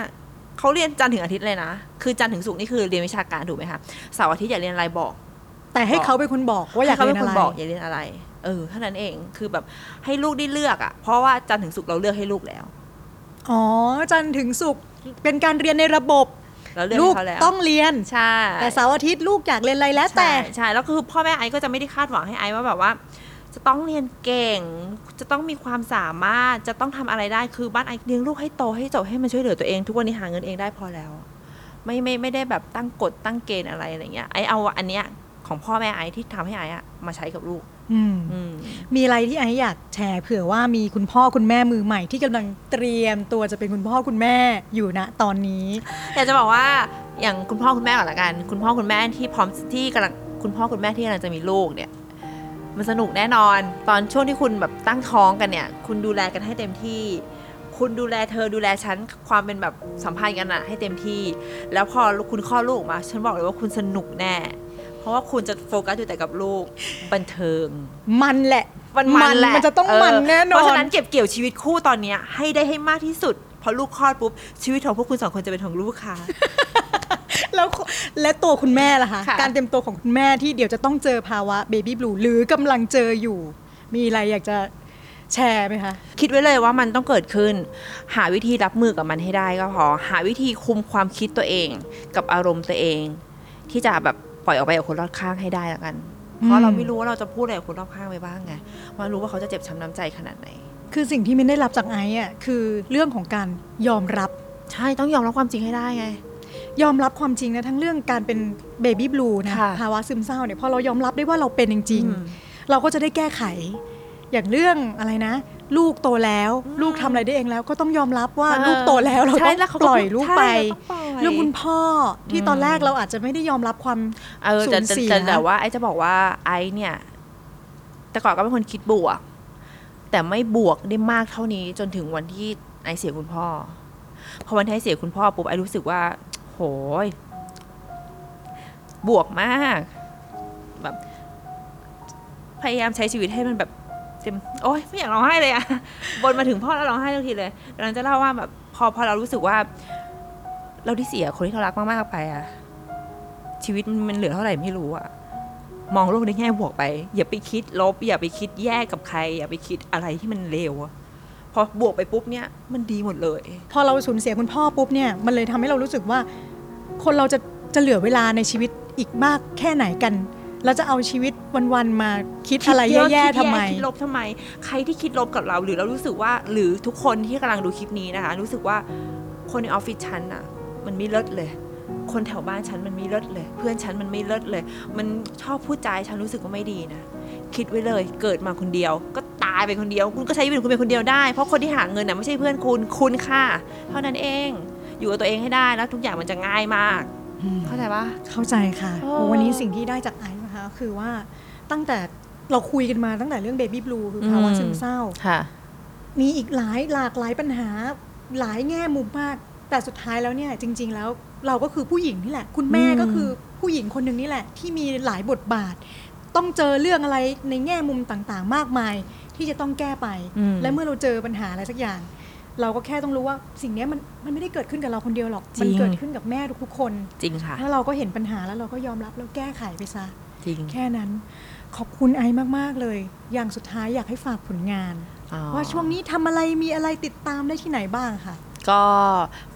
A: เขาเรียนจันทร์ถึงอาทิตย์เลยนะ คือจันทร์ถึงศุกร์นี่คือเรียนวิชาการถูกไหมคะเสาร์อาทิตย์อยากเรียนอะไรบอก
B: แต่ให้เขาเป็นคนบอกว่าอยาก
A: ให้เขา
B: เรี
A: เป็
B: ยน
A: นค
B: อะ
A: น
B: ไร
A: บอกอยากเรียนอะไร เออเท่านั้นเองคือแบบให้ลูกได้เลือกอะเพราะว่าจันทร์ถึงศุกร์เราเลือกให้ลูกแล้ว
B: อ๋อ จันทร์ถึงศุกร์เป็นการเรียนในระบบ
A: เราเลือก
B: ลู
A: ให้
B: ก
A: เขาแล้ว
B: ต้องเรียน
A: ใช่
B: แต่เสาร์อาทิตย์ลูกอยากเรียนอะไรแล้วแต่
A: ใช่ใช่แล้วคือพ่อแม่ไอซ์ก็จะไม่ได้คาดหวังให้ไอซ์ว่าแบบว่า จะต้องเรียนเก่ง จะต้องมีความสามารถ จะต้องทำอะไรได้ คือบ้านไอซ์เลี้ยงลูกให้โตให้จบให้มันช่วยเหลือตัวเอง ทุกวันนี้หาเงินเองได้พอแล้ว ไม่ไม่ไม่ได้แบบตั้งกฎตั้งเกณฑ์อะไรอะไรเงี้ย ไอซ์เอาอันเนี้ยของพ่อแม่ไอซ์ที่ทำให้ไอซ์อะมาใช้กับลูก
B: อืม
A: อืม
B: มีอะไรที่ไอซ์อยากแชร์เผื่อว่ามีคุณพ่อคุณแม่มือใหม่ที่กำลังเตรียมตัวจะเป็นคุณพ่อคุณแม่อยู่ณตอนนี้
A: อยากจะบอกว่าอย่างคุณพ่อคุณแม่ก่อนละกัน คุณพ่อคุณแม่ที่พร้อมที่กำลังคุณพ่อคุณแม่ที่กำลังจะมีลูกเนี่ย มันสนุกแน่นอน ตอนช่วงที่คุณแบบตั้งท้องกันเนี่ย คุณดูแลกันให้เต็มที่ คุณดูแลเธอดูแลฉันความเป็นแบบสัมพันธ์กันอะให้เต็มที่ แล้วพอคุณคลอดลูกออกมา ฉันบอกเลยว่าคุณสนุกแน่ เพราะว่าคุณจะโฟกัสอยู่แต่กับลูกบันเทิง
B: มันแหละ
A: มันมันแหละ
B: มันจะต้อง
A: เมั
B: นแน่นอน
A: เพราะฉะนั้นเก็บเกี่ยวชีวิตคู่ตอนเนี้ยให้ได้ให้มากที่สุดพอลูกคลอดปุ๊บชีวิตของพวกคุณสองคนจะเป็นของลูกค่ะ
B: แล้วและตัวคุณแม่ล่ะคะ
A: ค่ะ
B: การเตรียมตัวของคุณแม่ที่เดี๋ยวจะต้องเจอภาวะเบบี้บลูหรือกำลังเจออยู่ มีอะไรอยากจะแชร์ไหมคะ
A: คิดไว้เลยว่ามันต้องเกิดขึ้น หาวิธีรับมือกับมันให้ได้ก็พอ หาวิธีคุมความคิดตัวเอง กับอารมณ์ตัวเอง ที่จะแบบปล่อยออกไปกับคนรอบข้างให้ได้แล้วกัน เพราะเราไม่รู้ว่าเราจะพูดอะไรกับคนรอบข้างไปบ้างไงว่ารู้ว่าเขาจะเจ็บช้ำน้ำใจขนาดไหน
B: คือสิ่งที่มินได้รับจากไอซ์อะคือเรื่องของการยอมรับ
A: ใช่ต้องยอมรับความจริงให้ได้ไง
B: ยอมรับความจริงนะทั้งเรื่องการเป็นเบบี้บลูนะ
A: ค่ะ
B: ภาวะซึมเศร้าเนี่ยพอเรายอมรับได้ว่าเราเป็นจริง
A: อืม
B: ๆเราก็จะได้แก้ไข อย่างเรื่องอะไรนะ ลูกโตแล้ว
A: อืม
B: ลูกทำอะไรได้เองแล้ว ก็ต้องยอมรับว่า
A: เออ
B: ลูกโตแล้วเรา
A: ใช่
B: ต้อง
A: แล้วเขา
B: ปล่อยลูกไป
A: ใช่เราต้องปล่อย
B: เรื่องคุณพ่อที่
A: อืม
B: ตอนแรกเราอาจจะไม่ได้ยอมรับความ
A: เออแต่
B: สูญ
A: แต่
B: เสีย
A: แต่แต่ว่าไอจะบอกว่าไอเนี่ย แต่ก่อนก็เป็นคนคิดบวก แต่ไม่บวกได้มากเท่านี้จนถึงวันที่ไอเสียคุณพ่อพอวันที่ไอเสียคุณพ่อปุ๊บไอรู้สึกว่า โหยบวกมากแบบพยายามใช้ชีวิตให้มันแบบเต็มโอ๊ยไม่อยากร้องไห้เลยอะบนมาถึงพ่อแล้วร้องไห้ทุกทีเลยกำลังจะเล่าว่าแบบพอพอเรารู้สึกว่า เราที่เสียคนที่เรารักมากๆไปอะชีวิตมันเหลือเท่าไหร่ไม่รู้อะมองโลกในแง่บวกไป อย่าไปคิดลบ อย่าไปคิดแย่กับใคร อย่าไปคิดอะไรที่มันเลวอะ พอบวกไปปุ๊บเนี่ยมันดีหมดเลย
B: พอเราสูญเสียคุณพ่อปุ๊บเนี่ยมันเลยทำให้เรารู้สึกว่า คนเราจะจะเหลือเวลาในชีวิตอีกมากแค่ไหนกันแล้วจะเอาชีวิตวันๆมาคิดอะไร
A: คิดเย
B: แย่
A: คิด
B: ๆทำไม
A: คิดลบทำไม ใครที่คิดลบกับเรา หรือเรารู้สึกว่า หรือทุกคนที่กำลังดูคลิปนี้นะคะ รู้สึกว่าคนในออฟฟิศฉันอะมันไม่เลิศเลย คนแถวบ้านฉันมันไม่เลิศเลย เพื่อนฉันมันไม่เลิศเลย มันชอบพูดจาให้ฉันรู้สึกว่าไม่ดีนะคิดไว้เลย เกิดมาคนเดียว ก็ ตายไปคนเดียว คุณก็ใช้ชีวิตของคุณเป็นคนเดียวได้ เพราะคนที่หาเงินน่ะไม่ใช่เพื่อนคุณคุณค่ะ เท่านั้นเอง อยู่กับตัวเองให้ได้แล้วทุกอย่างมันจะง่ายมาก เข้าใจปะ
B: เข้าใจค่ะ
A: โอ้
B: โอ้วันนี้สิ่งที่ได้จากไอซ์นะคะ คือว่าตั้งแต่เราคุยกันมาตั้งแต่เรื่องเบบี้บลูคือภาวะซึมเศร้า
A: ค่ะ
B: มีอีกหลายหลากหลายปัญหาหลายแง่มุมมาก แต่สุดท้ายแล้วเนี่ยจริง ๆ แล้วเราก็คือผู้หญิงนี่แหละ คุณแม่
A: อืม
B: ก็คือผู้หญิงคนหนึ่งนี่แหละ ที่มีหลายบทบาท ต้องเจอเรื่องอะไรในแง่มุมต่างๆ มากมาย ที่จะต้องแก้ไป
A: อืม
B: และเมื่อเราเจอปัญหาอะไรสักอย่าง เราก็แค่ต้องรู้ว่าสิ่งเนี้ยมันมันไม่ได้เกิดขึ้นกับเราคนเดียวหรอก
A: จริง
B: มันเกิดขึ้นกับแม่ทุกๆคน
A: จริงค่ะ
B: ถ้าเราก็เห็นปัญหาแล้วเราก็ยอมรับแล้วแก้ไขไปซะ
A: จริง
B: แค่นั้น ขอบคุณไอซ์มากๆเลย อย่างสุดท้ายอยากให้ฝากผลงาน
A: อ๋อ
B: ว่าช่วงนี้ทำอะไรมีอะไรติดตามได้ที่ไหนบ้างค่ะ
A: ก็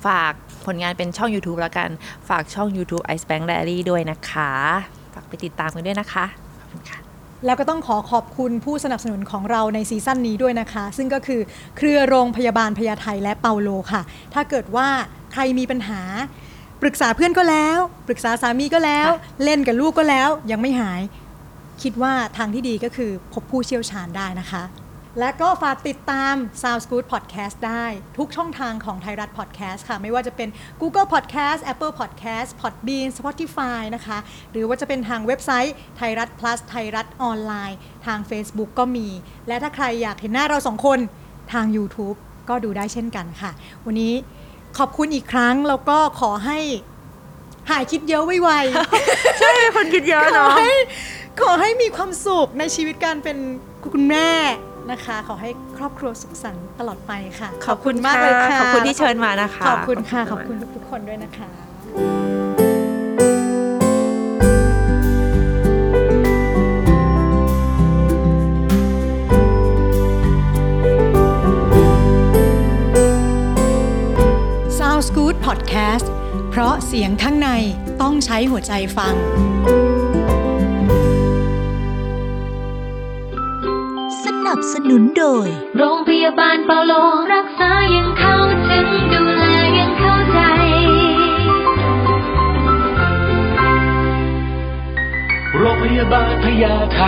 A: ฝากผลงานเป็นช่อง YouTube แล้วกัน ฝากช่อง YouTube Ice Bank Diary ด้วยนะคะ ฝากไปติดตามกันด้วยนะคะ ขอบคุณค่ะ
B: แล้วก็ต้องขอขอบคุณผู้สนับสนุนของเราในซีซั่นนี้ด้วยนะคะ ซึ่งก็คือเครือโรงพยาบาลพญาไทและเปาโลค่ะ ถ้าเกิดว่าใครมีปัญหา ปรึกษาเพื่อนก็แล้ว ปรึกษาสามีก็แล้ว เล่นกับลูกก็แล้วยังไม่หาย คิดว่าทางที่ดีก็คือพบผู้เชี่ยวชาญได้นะคะ และก็ฝากติดตาม Sounds Good Podcast ได้ทุกช่องทางของไทยรัฐ Podcast ค่ะ ไม่ว่าจะเป็น Google Podcast Apple Podcast Podbean Spotify นะคะ หรือว่าจะเป็นทางเว็บไซต์ไทยรัฐ plus ไทยรัฐออนไลน์ ทาง Facebook ก็มี และถ้าใครอยากเห็นหน้าเราสองคนทาง YouTube ก็ดูได้เช่นกันค่ะ วันนี้ขอบคุณอีกครั้ง แล้วก็ขอให้หายคิดเยอะไวๆ
A: ใช่คนคิดเยอะ
B: ขอ
A: เนาะ
B: ให้ขอให้มีความสุขในชีวิตการเป็นคุณแม่ นะคะ ขอให้ครอบครัวสุขสันต์ตลอดไปค่ะ
A: ขอบคุณ
B: มากเลยค่ะ
A: ขอบคุณที่เชิญมานะคะ
B: ขอบคุณค่ะข
A: ข
B: อ
A: อ
B: บบ
A: คุ
B: คุณ
A: ณ
B: ทุกๆคนด้วยนะคะ Sounds Good Podcast เพราะเสียงข้างในต้องใช้หัวใจฟัง
C: สนับสนุนโดย
D: โรงพยาบาลเปาโลรักษายังเข้าถึงดูแลยังเข้าใจ
E: โรงพยาบาลพญาไท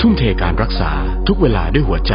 F: ทุ่มเทการรักษาทุกเวลาด้วยหัวใจ